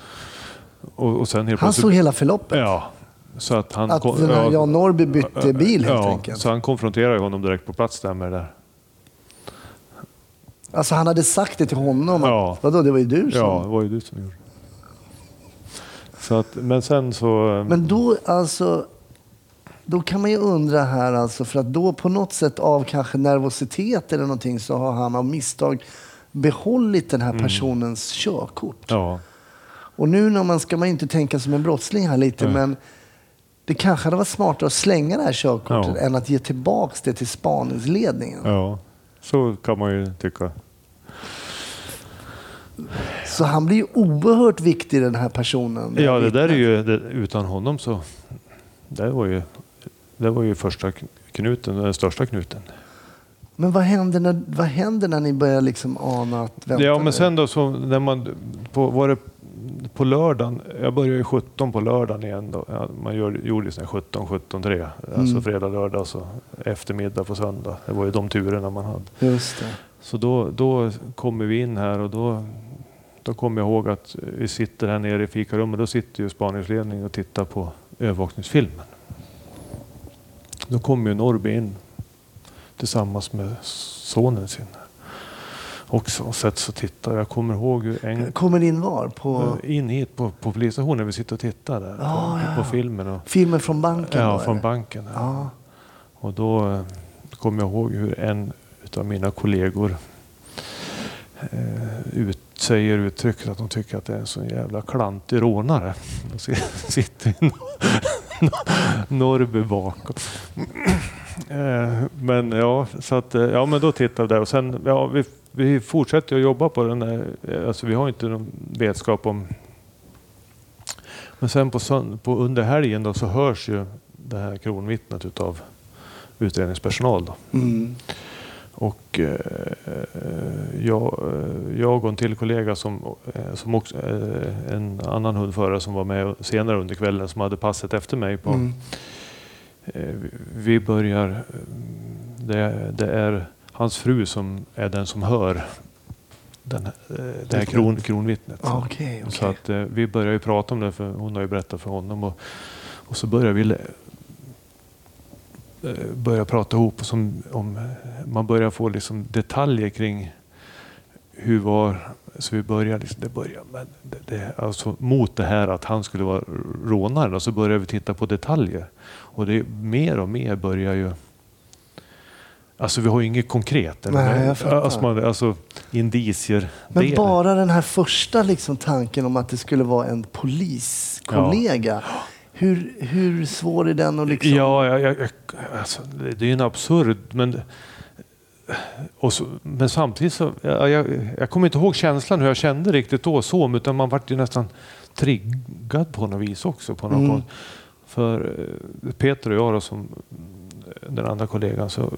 och, och han såg hela förloppet? Ja, så att han... Att den här ja, Jan Norrby bytte bil helt ja, enkelt? så han konfronterar ju honom direkt på plats där med det där. Alltså han hade sagt det till honom? Ja. Att, vadå, det var ju du som... Ja, det var ju du som gjorde. Så att, men sen så... Men då, alltså, då kan man ju undra här, alltså, för att då på något sätt av kanske nervositet eller någonting så har han av misstag behållit den Mm. här personens körkort. Ja. Och nu när man ska man inte tänka som en brottsling här lite, Nej. men det kanske hade varit smartare att slänga det här körkortet Ja. än att ge tillbaks det till spaningsledningen. Ja, så kan man ju tycka. Så han blir ju oerhört viktig den här personen. Ja, det där är ju det, utan honom så. Det var ju, det var ju första knuten, den största knuten. Men vad händer när, vad händer när ni börjar liksom ana att vänta ja, men sen då så när man på, var det på lördagen. Jag började ju 17 på lördagen igen. Då. Man gör, gjorde ju sån här 17, 17, 3. Alltså Mm. fredag, lördag och så eftermiddag på söndag. Det var ju de turerna man hade. Just det. Så då, då kommer vi in här och då, då kommer jag ihåg att vi sitter här nere i fikarummet. Då sitter ju spaningsledningen och tittar på övervakningsfilmen. Då kommer ju Norrby in tillsammans med sonen sin. Också och sätts och tittar. Jag kommer ihåg hur en, Kommer in var? På in hit på, på polisstationen. Vi sitter och tittar där Ja, på, ja, på filmen. Och, filmen från banken? ja, från eller? banken. Ja. Och då eh, kommer jag ihåg hur en av mina kollegor eh, ut, säger uttrycket att de tycker att det är en sån jävla klantig rånare. Då si- sitter Norrby bakom. Eh, men ja, så att, eh, ja, men då tittar vi där och sen, ja, vi, vi fortsätter att jobba på den här, alltså vi har inte någon vetskap om men sen på, sönd- på under helgen då så hörs ju det här kronvittnet utav utredningspersonal. Då. Mm. Och eh, jag, eh, jag och en till kollega som, eh, som också, eh, en annan hundförare som var med senare under kvällen som hade passet efter mig. På, Mm. eh, vi- vi börjar, eh, det, det är hans fru som är den som hör den, eh, det här kron, kronvittnet. Ah, Okej, Så okej. att eh, vi börjar ju prata om det, för hon har ju berättat för honom. Och, och så börjar vi eh, börja prata ihop och som, om, man börjar få liksom detaljer kring hur var så vi börjar, liksom, det börjar men det, det, alltså mot det här att han skulle vara rånaren och så börjar vi titta på detaljer. Och det mer och mer börjar ju Alltså vi har ju inget konkret. eller? Nej, jag fattar. alltså, man, alltså indicier. Men del. bara den här första liksom tanken om att det skulle vara en poliskollega. Hur, hur svår är den att liksom... Ja, jag, jag, alltså, det är ju en absurd, men, så, men samtidigt så, jag, jag, jag kommer inte ihåg känslan hur jag kände riktigt då, så, utan man vart ju nästan triggad på något vis också. På något Mm. För eh, Peter och jag då, som den andra kollegan så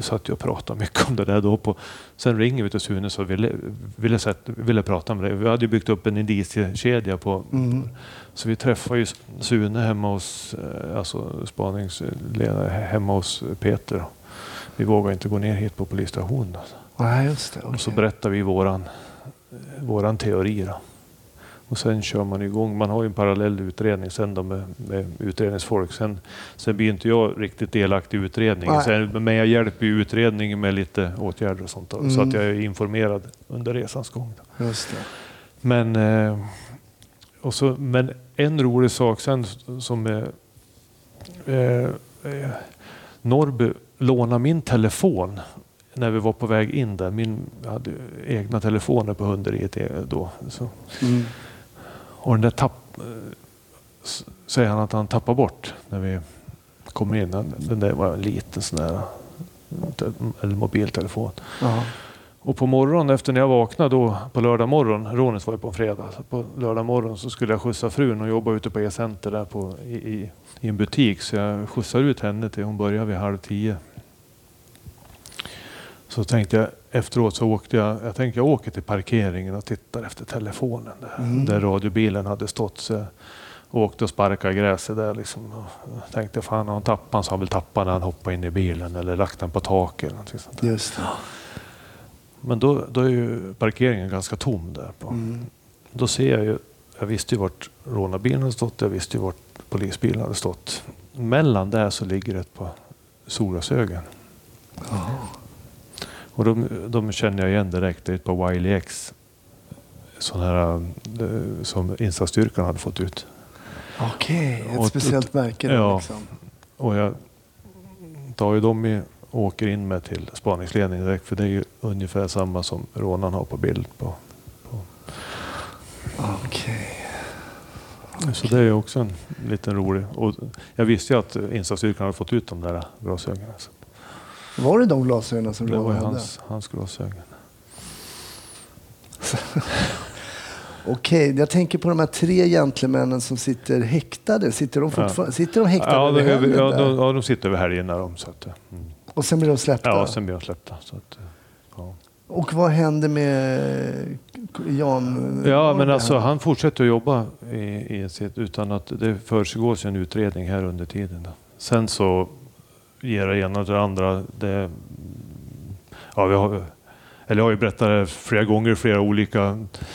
satt ju och pratade mycket om det där då. På, sen ringer vi till Sune och ville, ville, sätt, ville prata med det. Vi hade ju byggt upp en indiciekedja på, Mm. så vi träffade ju Sune hemma hos, eh, alltså spaningsledare hemma hos Peter. vi vågar inte gå ner hit på polisstationen. Nej, just det. Och så okej. berättar vi våran, eh, våran teori. Då. Och sen kör man igång. Man har ju en parallell utredning sen då med, med utredningsfolk. Sen, sen blir inte jag riktigt delaktig i utredningen. Sen, men jag hjälper ju utredningen med lite åtgärder och sånt. Då, Så Mm. att jag är informerad under resans gång. Men, eh, och så, men en rolig sak sen som är, eh, eh, Norrby lånade min telefon när vi var på väg in där. Min jag hade egna telefoner på hunderiet eh, då. Så. Mm. Och den där tapp, säger han att han tappar bort när vi kommer in. Den- där var en liten sån där eller mobiltelefon. Ja. Och på morgonen efter när jag vaknade då på lördag morgon, rånet var ju på en fredag, så på lördag morgon så skulle jag skjutsa frun och jobba ute på E-center där på, i, i, i en butik. Så jag skjutsade ut henne till hon började vid halv tio. Så tänkte jag efteråt så åkte jag, jag tänkte jag åker till parkeringen och tittar efter telefonen där, Mm. där radiobilen hade stått. Så jag åkte och sparkade i gräset där liksom. Och jag tänkte fan har han tappat den så har han väl tappat när han hoppade in i bilen eller lagt den på taket. Eller någonting sånt. Just det. Men då, då är ju parkeringen ganska tom där. På. Mm. Då ser jag ju, jag visste ju vart rånarbilen hade stått, jag visste ju vart polisbilen hade stått. Mellan där så ligger ett par solglasögon. Ja. Och de, de känner jag igen direkt. Det är ett par Wiley X. Sådana här eh, som insatsstyrkan hade fått ut. Okej, ett Och- speciellt märke Ja. liksom. Och jag tar ju dem i, och åker in med till spaningsledningen direkt. För det är ju ungefär samma som rånaren har på bild. På, på. Okej. Så det är ju också en liten rolig. Och jag visste ju att insatsstyrkan hade fått ut de där glasögonen. Var det de glasögonen som det var Roland ju hade? hans, hans glasögon. Okej, jag tänker på de här tre gentlemännen som sitter häktade. Sitter de, fortfarande, sitter de häktade Ja, över helgen ja, där? de, ja, de sitter över helgerna. De, så att, mm. Och sen blir de släppta? Ja, sen blir de släppta. Så att, ja. Och vad händer med Jan? ja, men alltså han fortsätter att jobba i, i sitt, utan att det försiggås en utredning här under tiden. Då. Sen så ger det ena till det andra. Det, ja, vi har, eller jag har ju berättat det flera gånger i flera olika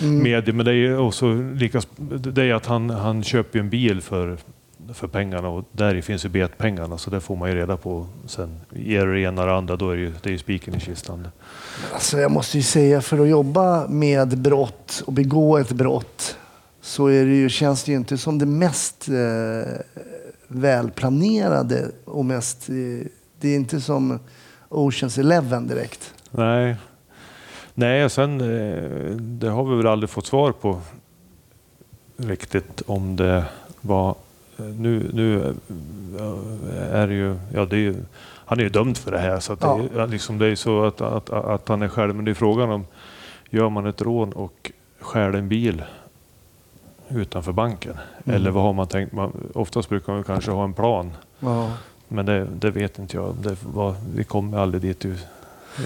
Mm. medier, men det är också lika, det är att han, han köper en bil för, för pengarna och där finns ju betpengarna så det får man ju reda på sen. Ger det ena det andra då är det ju, det är ju spiken i kistan. Alltså jag måste ju säga, för att jobba med brott och begå ett brott så är det ju, känns det ju inte som det mest eh, välplanerade och mest... Eh, det är inte som Oceans Eleven direkt. Nej, Nej och sen eh, det har vi väl aldrig fått svar på riktigt om det var eh, nu, nu är det ju, ja det är ju, han är ju dömd för det här så att det, är, liksom, det är så att, att, att han är själv. Men det är frågan om, gör man ett rån och stjäl en bil utanför banken? Mm. Eller vad har man tänkt? Man, oftast brukar man kanske ha en plan. Ja. Men det, det vet inte jag. Det var, vi kommer aldrig dit.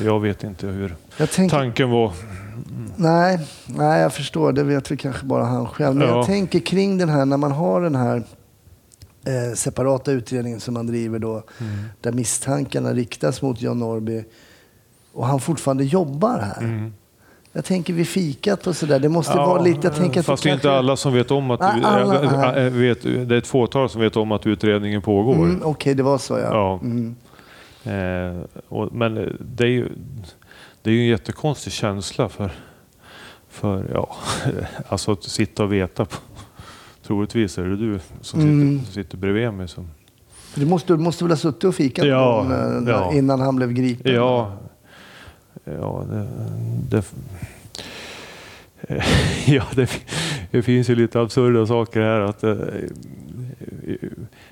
Jag vet inte hur tänker, tanken var. nej, nej, jag förstår. Det vet vi kanske bara han själv. Men Ja. jag tänker kring den här, när man har den här eh, separata utredningen som man driver då, där misstankarna riktas mot Jan Norrby och han fortfarande jobbar här. Mm. Jag tänker vid fikat och sådär. Det måste Ja, vara lite... Jag tänker att fast det kanske- inte alla som vet om att... Nej, alla- äh, vet, det är ett fåtal som vet om att utredningen pågår. Mm, Okej, det var så ja. Ja. Mm. Eh, och, men det är ju det är ju en jättekonstig känsla för, för ja, alltså att sitta och veta. På, troligtvis är det du som Mm. sitter, sitter bredvid mig. Som, Du måste, du måste väl ha suttit och fikat Ja, honom, eh, ja. innan han blev gripen? ja, ja, det, det, ja det, det finns ju lite absurda saker här. Att, eh,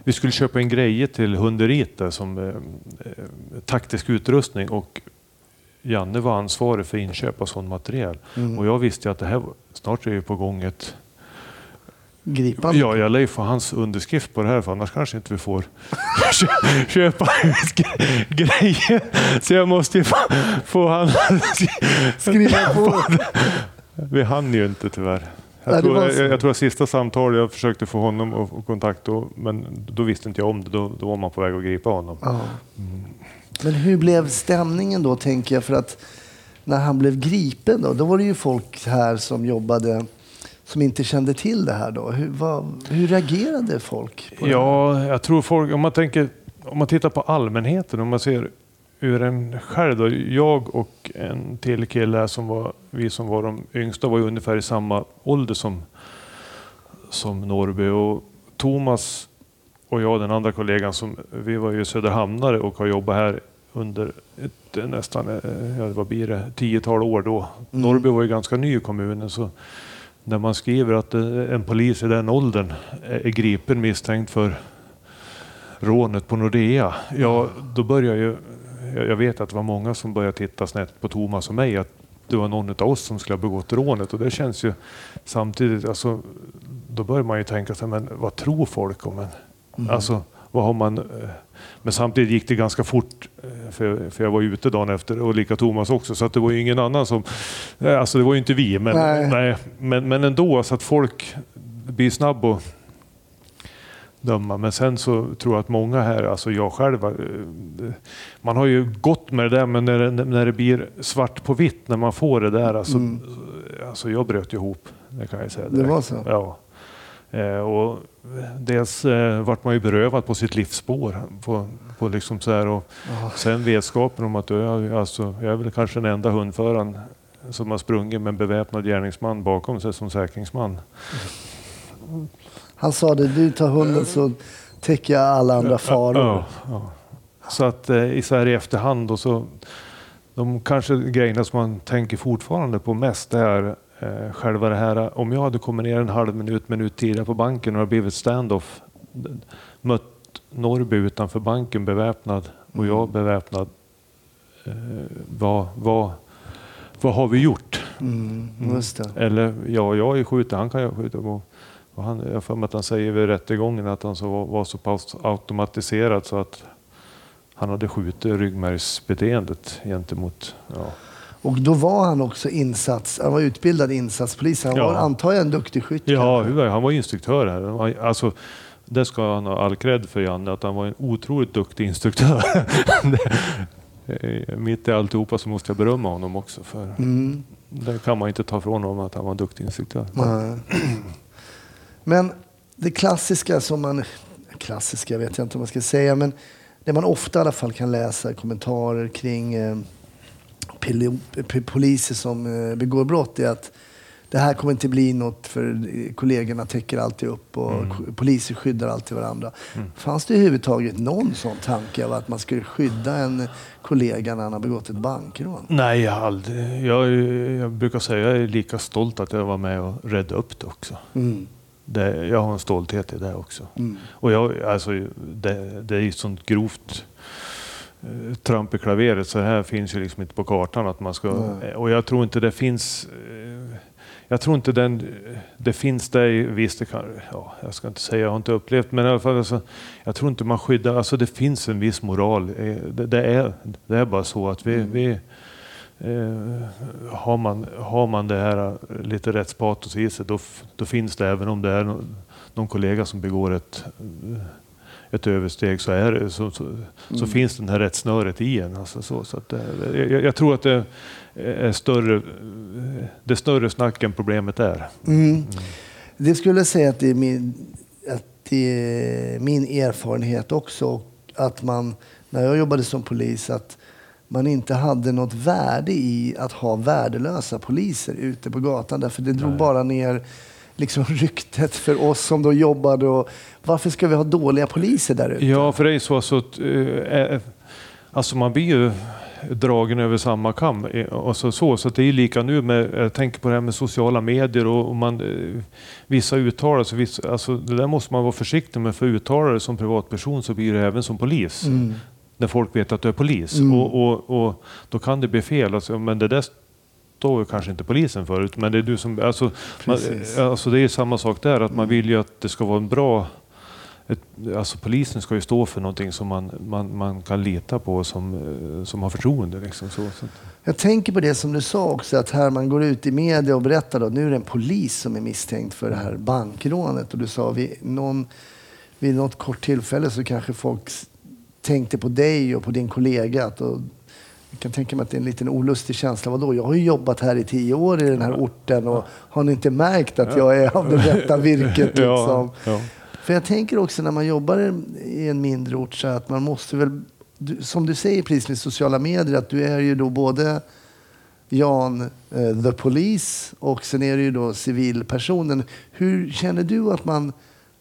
vi skulle köpa en grejer till hunderiet som eh, eh, taktisk utrustning och Janne var ansvarig för inköp av sån material. Mm. Och jag visste att det här snart är ju på gång ett... Gripan? Ja, jag lär ju få hans underskrift på det här för annars kanske inte vi får kö- köpa grejer. Så jag måste ju få, få han... Skriva på. Vi hann ju inte tyvärr. Jag, Nej, tror, var jag, jag tror att sista samtalet jag försökte få honom att kontakt, då, men då visste inte jag om det. Då, då var man på väg att gripa honom. Ja. Men hur blev stämningen då, tänker jag? För att när han blev gripen då, då var det ju folk här som jobbade som inte kände till det här då. Hur, vad, hur reagerade folk? Ja, jag tror folk, om man tänker, om man tittar på allmänheten, om man ser ur en själv då, jag och en till kille som var, vi som var de yngsta var ju ungefär i samma ålder som, som Norrby och Thomas och jag, den andra kollegan, som, vi var ju söderhamnare och har jobbat här under ett, nästan, eh, ja, vad blir det, tiotal år då. Mm. Norrby var ju ganska ny i kommunen så när man skriver att eh, en polis i den åldern är gripen misstänkt för rånet på Nordea, ja då börjar ju, jag vet att det var många som började titta snett på Thomas och mig, att det var någon av oss som skulle ha begått rånet och det känns ju samtidigt, alltså, då börjar man ju tänka sig, men vad tror folk om en? Alltså, vad har man... Men samtidigt gick det ganska fort, eh, för, för jag var ute dagen efter och lika Thomas också, så att det var ju ingen annan som... eh, Alltså det var ju inte vi, men, Nej. nej. men, men ändå så att folk blir snabb och döma. Men sen så tror jag att många här, alltså jag själv, eh, man har ju gått med det där, men när det, när det blir svart på vitt, när man får det där, alltså, alltså jag bröt ihop. Det kan jag säga. Mm. Det direkt. var så? Ja. Eh, och dels eh, vart man ju berövad på sitt livsspår. På, på liksom så här, och Sen vetskapen om att jag, alltså, jag är väl kanske den enda hundföraren som har sprungit med en beväpnad gärningsman bakom sig som säkringsman. Han sa det, du tar hunden så täcker jag alla andra faror. Ja, ja. Så att eh, i så här i efterhand då så de kanske grejerna som man tänker fortfarande på mest är eh, själva det här. Om jag hade kommit ner en halv minut, minut tidigare på banken och det blivit standoff, mött Norrby utanför banken beväpnad och jag beväpnad. Eh, vad, vad, vad har vi gjort? Mm, det. Eller ja, jag är skjuter, han kan jag skjuta på. Och han, jag för mig att han säger vid rättegången att han så var, var så pass automatiserad så att han hade skjutit ryggmärgsbeteendet gentemot... Ja. Och då var han också insats, han var utbildad insatspolis. Han Ja. var antar jag en duktig skytt. Ja, han var instruktör här. Alltså, det ska han ha all cred för Janne, att han var en otroligt duktig instruktör. Mitt i alltihopa så måste jag berömma honom också. För Mm. Det kan man inte ta från honom att han var en duktig instruktör. Nej. Men det klassiska som man... Klassiska vet jag inte vad man ska säga, men det man ofta i alla fall kan läsa kommentarer kring pil- poliser som eh, begår brott är att det här kommer inte bli något för kollegorna täcker alltid upp och k- poliser skyddar alltid varandra. Fanns det överhuvudtaget någon sån tanke av att man skulle skydda en kollega när han har begått ett bankrån? Nej, aldrig, jag, jag brukar säga att jag är lika stolt att jag var med och räddade upp det också. Mm. Det, jag har en stolthet i det också. Mm. Och jag, alltså, det, det är ju sånt grovt tramp i klaveret så här finns ju liksom inte på kartan att man ska... Nej. Och jag tror inte det finns... eh, Jag tror inte den, det finns det i, visst det kan, ja, jag ska inte säga, jag har inte upplevt, men i alla fall alltså, jag tror inte man skyddar, alltså det finns en viss moral. eh, Det, det, är, det är bara så att vi, vi eh, har, man, har man det här eh, lite rättspatos i sig, då, då finns det även om det är någon, någon kollega som begår ett, eh, ett översteg så, är det, så, så, så finns den här rättsnöret i en. Alltså så, så att det, jag, jag tror att det är större, det är större snack än problemet är. Mm. Det skulle jag säga att det är min, att det är min erfarenhet också. Att man, när jag jobbade som polis, att man inte hade något värde i att ha värdelösa poliser ute på gatan. Därför det drog bara ner liksom ryktet för oss som då jobbade. Och varför ska vi ha dåliga poliser där ute? Ja, för det är ju så att eh, alltså man blir ju dragen över samma kam. eh, Och så, så, att det är lika nu med, jag tänker på det här med sociala medier och, och man, vissa uttalanden, vissa, alltså det där måste man vara försiktig med för uttalar det som privatperson så blir det även som polis. Mm. När folk vet att du är polis. Mm. Och, och, och då kan det bli fel. Alltså, men det där står ju kanske inte polisen förut. Men det är du som, alltså, man, alltså det är samma sak där, att man vill ju att det ska vara en bra ett, alltså polisen ska ju stå för någonting som man, man, man kan lita på som, eh, som har förtroende. Liksom, så, så. Jag tänker på det som du sa också, att här man går ut i media och berättar att nu är det en polis som är misstänkt för det här bankrånet. Och du sa vid, någon, vid något kort tillfälle så kanske folk tänkte på dig och på din kollega. Att, och, jag kan tänka mig att det är en liten olustig känsla. Vadå? Jag har ju jobbat här i tio år i den här orten och har ni inte märkt att jag är av det rätta virket? Liksom? För jag tänker också när man jobbar i en mindre ort så att man måste väl, som du säger precis med sociala medier, att du är ju då både Jan, eh, the police och sen är du ju då civilpersonen. Hur känner du att man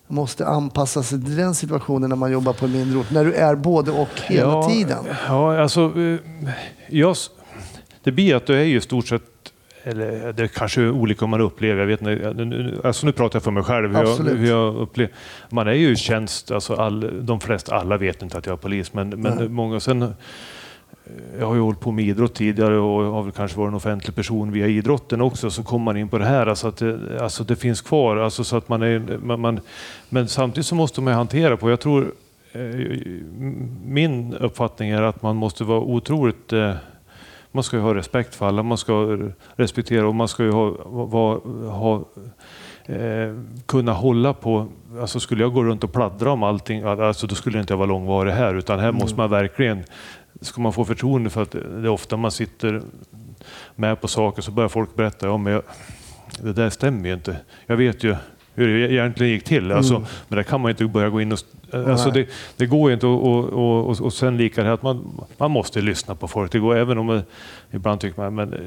måste anpassa sig till den situationen när man jobbar på en mindre ort? När du är både och hela ja, tiden? Ja, alltså, eh, jag, det blir att du är ju i stort sett eller det är kanske är olika om man upplever, jag vet inte, alltså nu pratar jag för mig själv, hur jag, hur jag upplever. Man är ju i tjänst, alltså all, de flesta, alla vet inte att jag är polis, men, men många sen jag har ju hållit på med idrott tidigare och har väl kanske varit en offentlig person via idrotten också, så kommer man in på det här, alltså att det, alltså det finns kvar. Alltså så att man är, man, man, men samtidigt så måste man hantera på, jag tror, eh, min uppfattning är att man måste vara otroligt eh, man ska ju ha respekt för alla, man ska respektera och man ska ju ha, va, ha, eh, kunna hålla på... Alltså skulle jag gå runt och pladdra om allting, alltså då skulle jag inte vara långvarig här. Utan här måste man verkligen... Ska man få förtroende för att det är ofta man sitter med på saker så börjar folk berätta, ja men jag, det där stämmer ju inte. Jag vet ju hur det egentligen gick till. Alltså, Men där kan man inte börja gå in och... Alltså det, det går ju inte och, och, och, och, sen lika det här att man, man måste lyssna på folk. Det går även om man, ibland tycker man men, eh,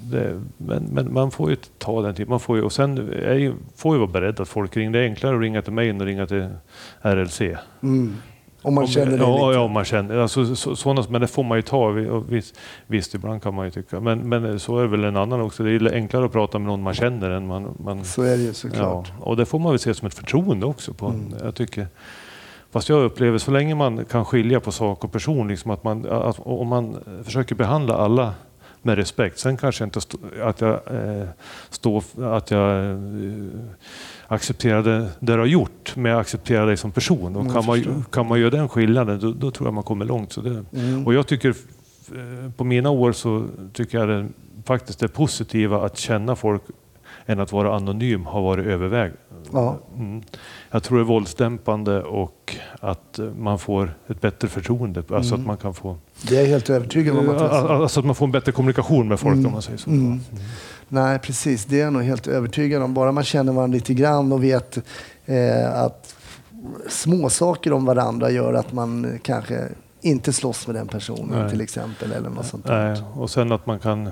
det, men, men man får ju ta den tiden. Man får ju, och sen är får ju vara beredd att folk ringer. Det är enklare att ringa till mig än att ringa till RLC. Mm. Om man Om- känner det ja, ja, man känner alltså, så, sådana, Men det får man ju ta. Visst, visst, ibland kan man ju tycka. Men, men så är väl en annan också. Det är enklare att prata med någon man känner än man... man Så är det ju såklart. Ja, och det får man väl se som ett förtroende också. På, Mm. jag tycker, fast jag upplever så länge man kan skilja på sak och person, liksom att man, att, om man försöker behandla alla med respekt. Sen kanske inte stå, att jag, eh, står, att jag eh, accepterar det, du har gjort, men jag accepterar dig som person. Och Jag kan, man, kan man göra den skillnaden, då, då tror jag man kommer långt. Så det, Mm. och jag tycker, eh, på mina år så tycker jag det, faktiskt det positiva att känna folk än att vara anonym har varit överväg. Ja. Mm. Jag tror det är våldsdämpande och att eh, man får ett bättre förtroende. Alltså Mm. att man kan få... Det är helt övertygad om att så. Alltså att man får en bättre kommunikation med folk Mm. om man säger så. Mm. Nej, precis. Det är jag nog helt övertygad om. Bara man känner varandra lite grann och vet eh, att små saker om varandra gör att man kanske inte slåss med den personen Nej. till exempel. Eller något sånt. Nej, och sen att man kan,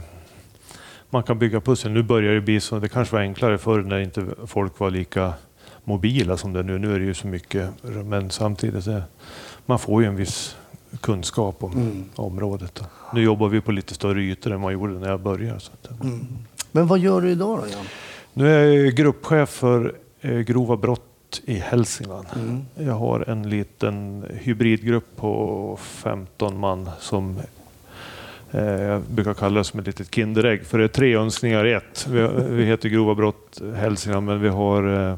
man kan bygga pussel. Nu börjar det bli så, det kanske var enklare förr när inte folk var lika mobila som det är nu. Nu är det ju så mycket, men samtidigt, är, man får ju en viss kunskap om Mm. området. Nu jobbar vi på lite större ytor än man gjorde när jag började. Så att, Mm. Men vad gör du idag då, Jan? Nu är jag gruppchef för eh, grova brott i Hälsingland. Mm. Jag har en liten hybridgrupp på 15 man som eh, jag brukar kalla det som ett litet Kinderägg. För det är tre önskningar i ett. Vi, heter Grova brott Hälsingland men vi har eh,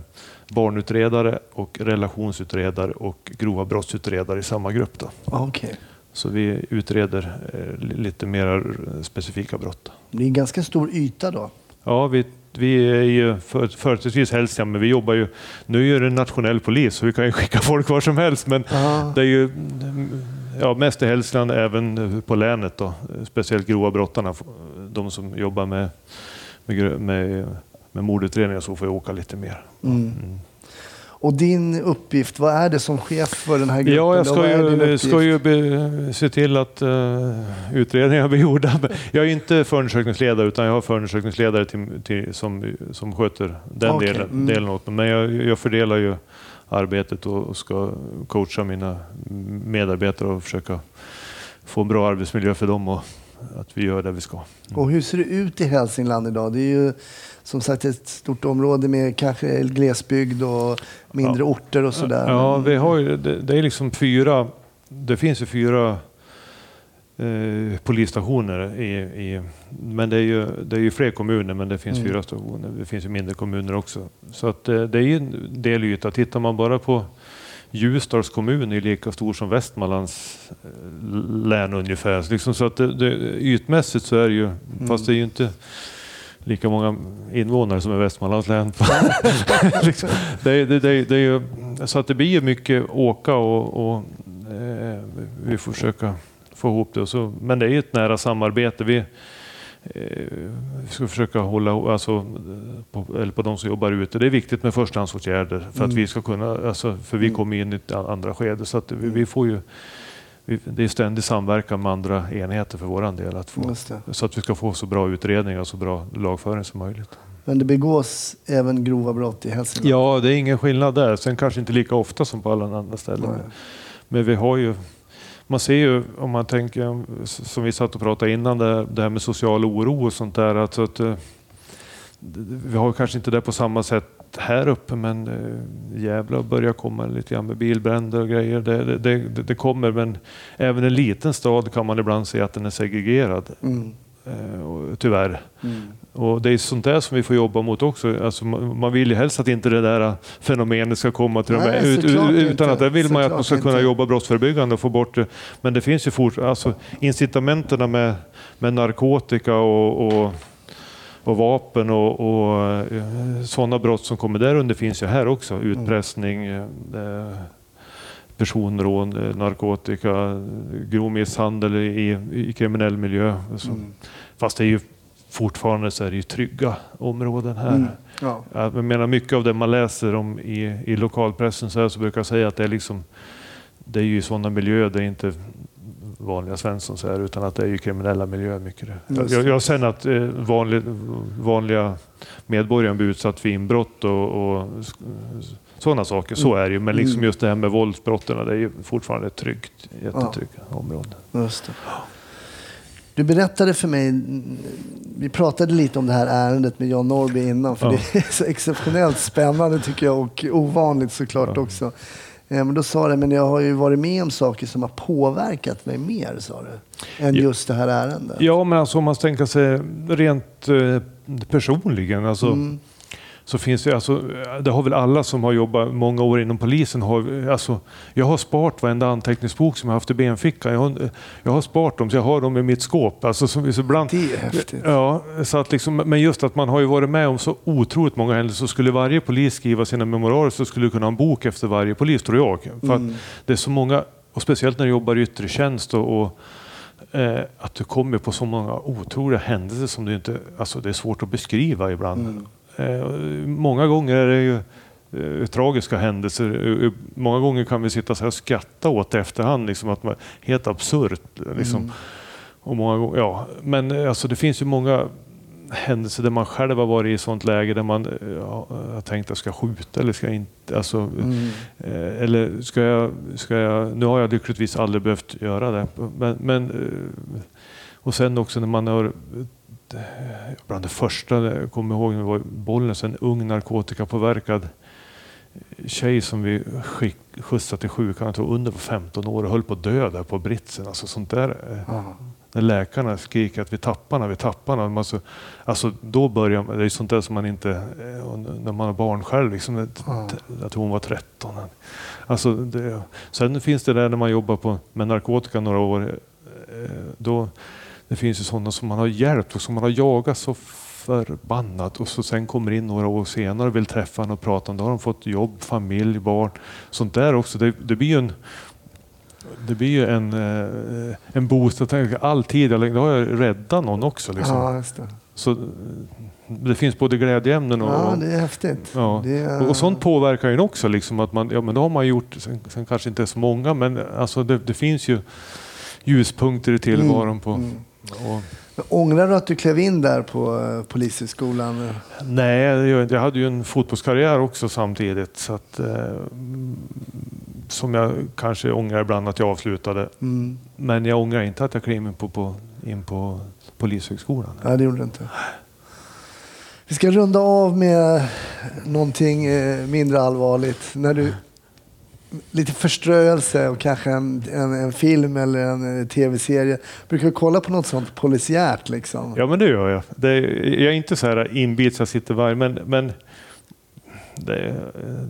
barnutredare och relationsutredare och grova brottsutredare i samma grupp. Då. Ah, Okej. Så vi utreder eh, li- lite mer specifika brott. Det är en ganska stor yta då. Ja, vi, vi är ju för, företrädesvis Hälsingland, men vi jobbar ju... Nu är det en nationell polis, så vi kan ju skicka folk var som helst. Men Ja. det är ju ja, mest i Hälsingland, även på länet. Då. Speciellt grova brottarna, de som jobbar med, med, med, med mordutredningar, så får jag åka lite mer. Mm. Mm. Och din uppgift, vad är det som chef för den här gruppen? Ja, jag ska ju, ska ju be, se till att uh, utredningar blir gjorda. Jag är inte förundersökningsledare utan jag har förundersökningsledare till, till, som, som sköter den Okej, delen, mm. delen åt mig. Men jag, jag fördelar ju arbetet och, och ska coacha mina medarbetare och försöka få en bra arbetsmiljö för dem och att vi gör det vi ska. Och hur ser det ut i Hälsingland idag? Det är ju som sagt ett stort område med kanske glesbygd och mindre orter och sådär. Ja, vi har ju, det, det är liksom fyra, det finns ju fyra eh, polisstationer i, i men det är, ju, det är ju fler kommuner men det finns Mm. fyra stationer. Det finns ju mindre kommuner också. Så att eh, det är ju en del yta. Tittar man bara på Ljusdals kommun är lika stor som Västmanlands eh, län ungefär. Så Liksom så att det, det, ytmässigt så är det ju, fast det är ju inte lika många invånare som i Västmanlands län. liksom, det, det, det, det är ju, så att det blir mycket åka och, och Eh, vi får försöka få ihop det. Så, men det är ett nära samarbete. Vi, eh, vi ska försöka hålla alltså, på, eller på de som jobbar ute. Det är viktigt med förstahandsåtgärder för att Mm. vi ska kunna, alltså, för vi Mm. kommer in i ett andra skede. Så att vi, vi får ju, det är ständig samverkan med andra enheter för våran del. Att få, så att vi ska få så bra utredningar och så bra lagföring som möjligt. Men det begås även grova brott i Hälsingland? Ja, det är ingen skillnad där. Sen kanske inte lika ofta som på alla andra ställen. Nej. Men vi har ju, man ser ju om man tänker, som vi satt och pratade innan, det, det här med social oro och sånt där. Alltså att, eh, vi har kanske inte det på samma sätt här uppe men eh, Gävle börjar komma lite grann med bilbränder och grejer. Det, det, det, det kommer men även en liten stad kan man ibland se att den är segregerad. Mm. Eh, och, tyvärr. Mm. Och det är sånt där som vi får jobba mot också. Alltså man man vill ju helst att inte det där fenomenet ska komma till Nej, de. Ut, utan inte. att där vill man ju att man ska Såklart kunna inte. jobba brottsförebyggande och få bort det. Men det finns ju fort, alltså incitamenten med, med narkotika och, och, och vapen och, och sådana brott som kommer där under finns ju här också. Utpressning, eh, personrån, eh, narkotika, grov misshandel i, i kriminell miljö. Så. Mm. Fast det är ju fortfarande så är det ju trygga områden här. Mm. Ja. Jag menar mycket av det man läser om i, i lokalpressen så, här, så brukar jag säga att det är liksom det är ju sådana miljöer där inte vanliga Svensson så här, utan att det är ju kriminella miljöer mycket. det. Jag, jag sett att eh, vanlig, vanliga medborgare blir utsatt för inbrott och, och sådana saker. Så är det ju. Men liksom Mm. just det här med våldsbrotten, det är ju fortfarande ett tryggt, jättetryggt område. Just det. Du berättade för mig, vi pratade lite om det här ärendet med Jan Norrby innan, för Ja. det är så exceptionellt spännande tycker jag och ovanligt såklart Ja. också. Eh, Men då sa du, men jag har ju varit med om saker som har påverkat mig mer, sa du, än just det här ärendet. Ja, men alltså om man tänker sig rent eh, personligen. Alltså, Mm. Så finns det, alltså, det har väl alla som har jobbat många år inom polisen. Har, alltså, jag har sparat varenda anteckningsbok som jag haft i benfickan. Jag har, jag har sparat dem så jag har dem i mitt skåp. Alltså, så, så ibland, Det är häftigt. Ja, så att liksom, men just att man har ju varit med om så otroligt många händelser. Så skulle varje polis skriva sina memoarer så skulle du kunna ha en bok efter varje polis, tror jag. För Mm. det är så många, och speciellt när du jobbar i yttre tjänst och, och eh, att du kommer på så många otroliga händelser som du inte, alltså det är svårt att beskriva ibland. Mm. Eh, många gånger är det ju eh, tragiska händelser. Eh, Många gånger kan vi sitta så här och skratta åt det efterhand, liksom att man, helt absurt. Liksom. Mm. Och många gånger, ja. Men alltså, det finns ju många händelser där man själv har varit i sånt läge där man ja, har tänkt att jag ska skjuta eller ska jag inte. Alltså, Mm. eller ska jag, ska jag, nu har jag lyckligtvis aldrig behövt göra det. Men, men, och sen också när man har Bland det första jag kommer ihåg när vi var i Bollnäs, en ung narkotikapåverkad tjej som vi skick, skjutsade till sjukan, jag tror under var 15 år och höll på att dö där på britsen. Alltså sånt där. eh, Ja. när läkarna skriker att vi tappar henne, vi tappar henne. Alltså, alltså då börjar man, det är sånt där som man inte, eh, när man har barn själv, liksom, Ja. jag tror hon var 13. Alltså det, sen finns det där när man jobbar på, med narkotika några år, eh, då, det finns ju sådana som man har hjälpt och som man har jagat så förbannat och så sen kommer in några år senare och vill träffa henne och prata om Då har de fått jobb, familj, barn. Sånt där också. Det, det blir ju en det blir ju en, eh, en boost. Jag tänker, all tid jag lägger, har jag räddat någon också. Liksom. ja, det. Så det finns både glädjeämnen och, Ja, det är häftigt. Ja. Det är, och, sånt påverkar ju också. Liksom, att man, ja, men då har man gjort, sen, sen kanske inte så många, men alltså, det, det finns ju ljuspunkter i tillvaron. På, mm. Och, Men Ångrar du att du klev in där på eh, Polishögskolan? nej, jag, jag hade ju en fotbollskarriär också samtidigt. Så att, eh, som jag kanske ångrar ibland att jag avslutade. Mm. Men jag ångrar inte att jag klev in på, på, in på Polishögskolan. Ja, det gjorde du inte. Vi ska runda av med någonting eh, mindre allvarligt. När du, lite förströelse och kanske en, en, en film eller en tv-serie. Brukar du kolla på något sånt polisiärt? Liksom? Ja, men det gör jag. Det, jag är inte så här inbit så jag sitter varje, men, men det,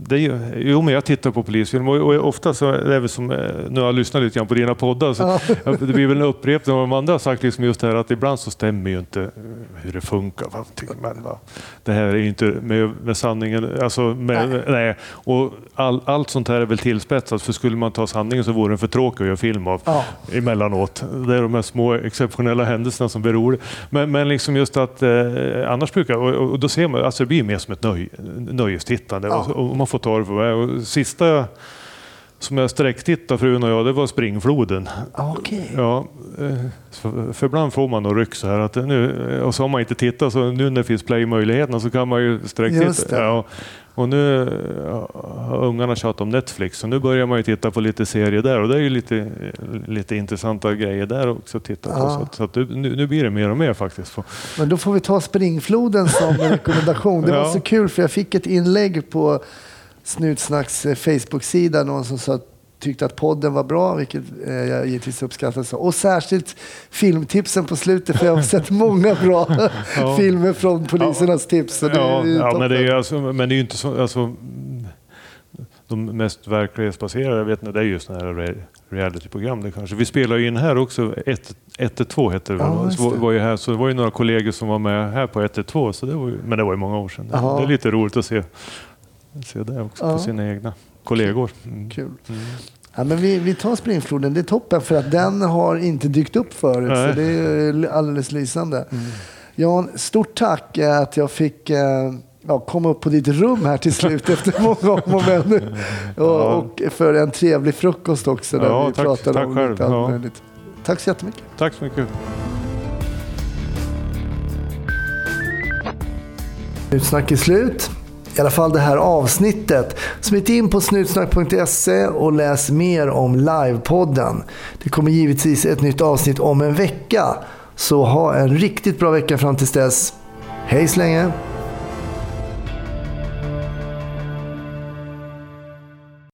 det, jo, men jag tittar på polisfilm och, och ofta så är väl som, eh, nu har jag lyssnat lite grann på dina poddar, så det blir väl en upprepning av vad de andra har sagt, liksom just det här att ibland så stämmer ju inte hur det funkar. Va? Men, va? Det här är ju inte med, med sanningen, alltså med, nej. Och all, allt sånt här är väl tillspetsat, för skulle man ta sanningen så vore den för tråkig att göra film av Ja. emellanåt. Det är de här små exceptionella händelserna som blir roliga. Men, men liksom just att eh, annars brukar, och, och då ser man, alltså det blir mer som ett nöj, nöjestittande Ja. och, och man får det är. Och Sista som jag sträcktittade frun och jag, det var springfloden. Okej. Ja, eh, för, ibland får man nog ryck så här att nu, och så har man inte tittat så nu när det finns playmöjligheterna så kan man ju sträcktitta. Ja, och nu har ungarna tjatat om Netflix så nu börjar man ju titta på lite serier där och det är ju lite, lite intressanta grejer där också att titta på. Ja. Så, att, så att nu, nu blir det mer och mer faktiskt. Men då får vi ta springfloden som rekommendation. Det var Ja. så kul för jag fick ett inlägg på Snutsnacks eh, Facebook-sida. Någon som sa att tyckte att podden var bra, vilket eh, jag givetvis uppskattade. Och särskilt filmtipsen på slutet, för jag har sett många bra Ja. filmer från polisernas tips. Så det ja, ja, men det är ju alltså, men det är ju inte så, alltså, de mest verklighetsbaserade, jag vet inte, det är ju sådana här re- realityprogram det kanske. Vi spelar ju in här också, 112 hette det? Ja, så var, det. var ju här, så det var ju några kollegor som var med här på 112, så det var ju, men det var ju många år sedan. Det, Ja. det är lite roligt att se, se det också Ja. på sina egna kollegor. Mm. Kul. Mm. Ja, men vi, vi tar springfloden, det är toppen för att den har inte dykt upp förut. Nej. Så det är alldeles lysande. Jan, stort tack eh, att jag fick eh, ja, komma upp på ditt rum här till slut efter många om och men. Och, för en trevlig frukost också där Ja, vi tack. pratade Tack om själv. lite allt möjligt. Tack så jättemycket. Tack så mycket. Snutsnack är slut. I alla fall det här avsnittet. Smit in på snutsnack.se och läs mer om livepodden. Det kommer givetvis ett nytt avsnitt om en vecka. Så ha en riktigt bra vecka fram till dess. Hej så länge!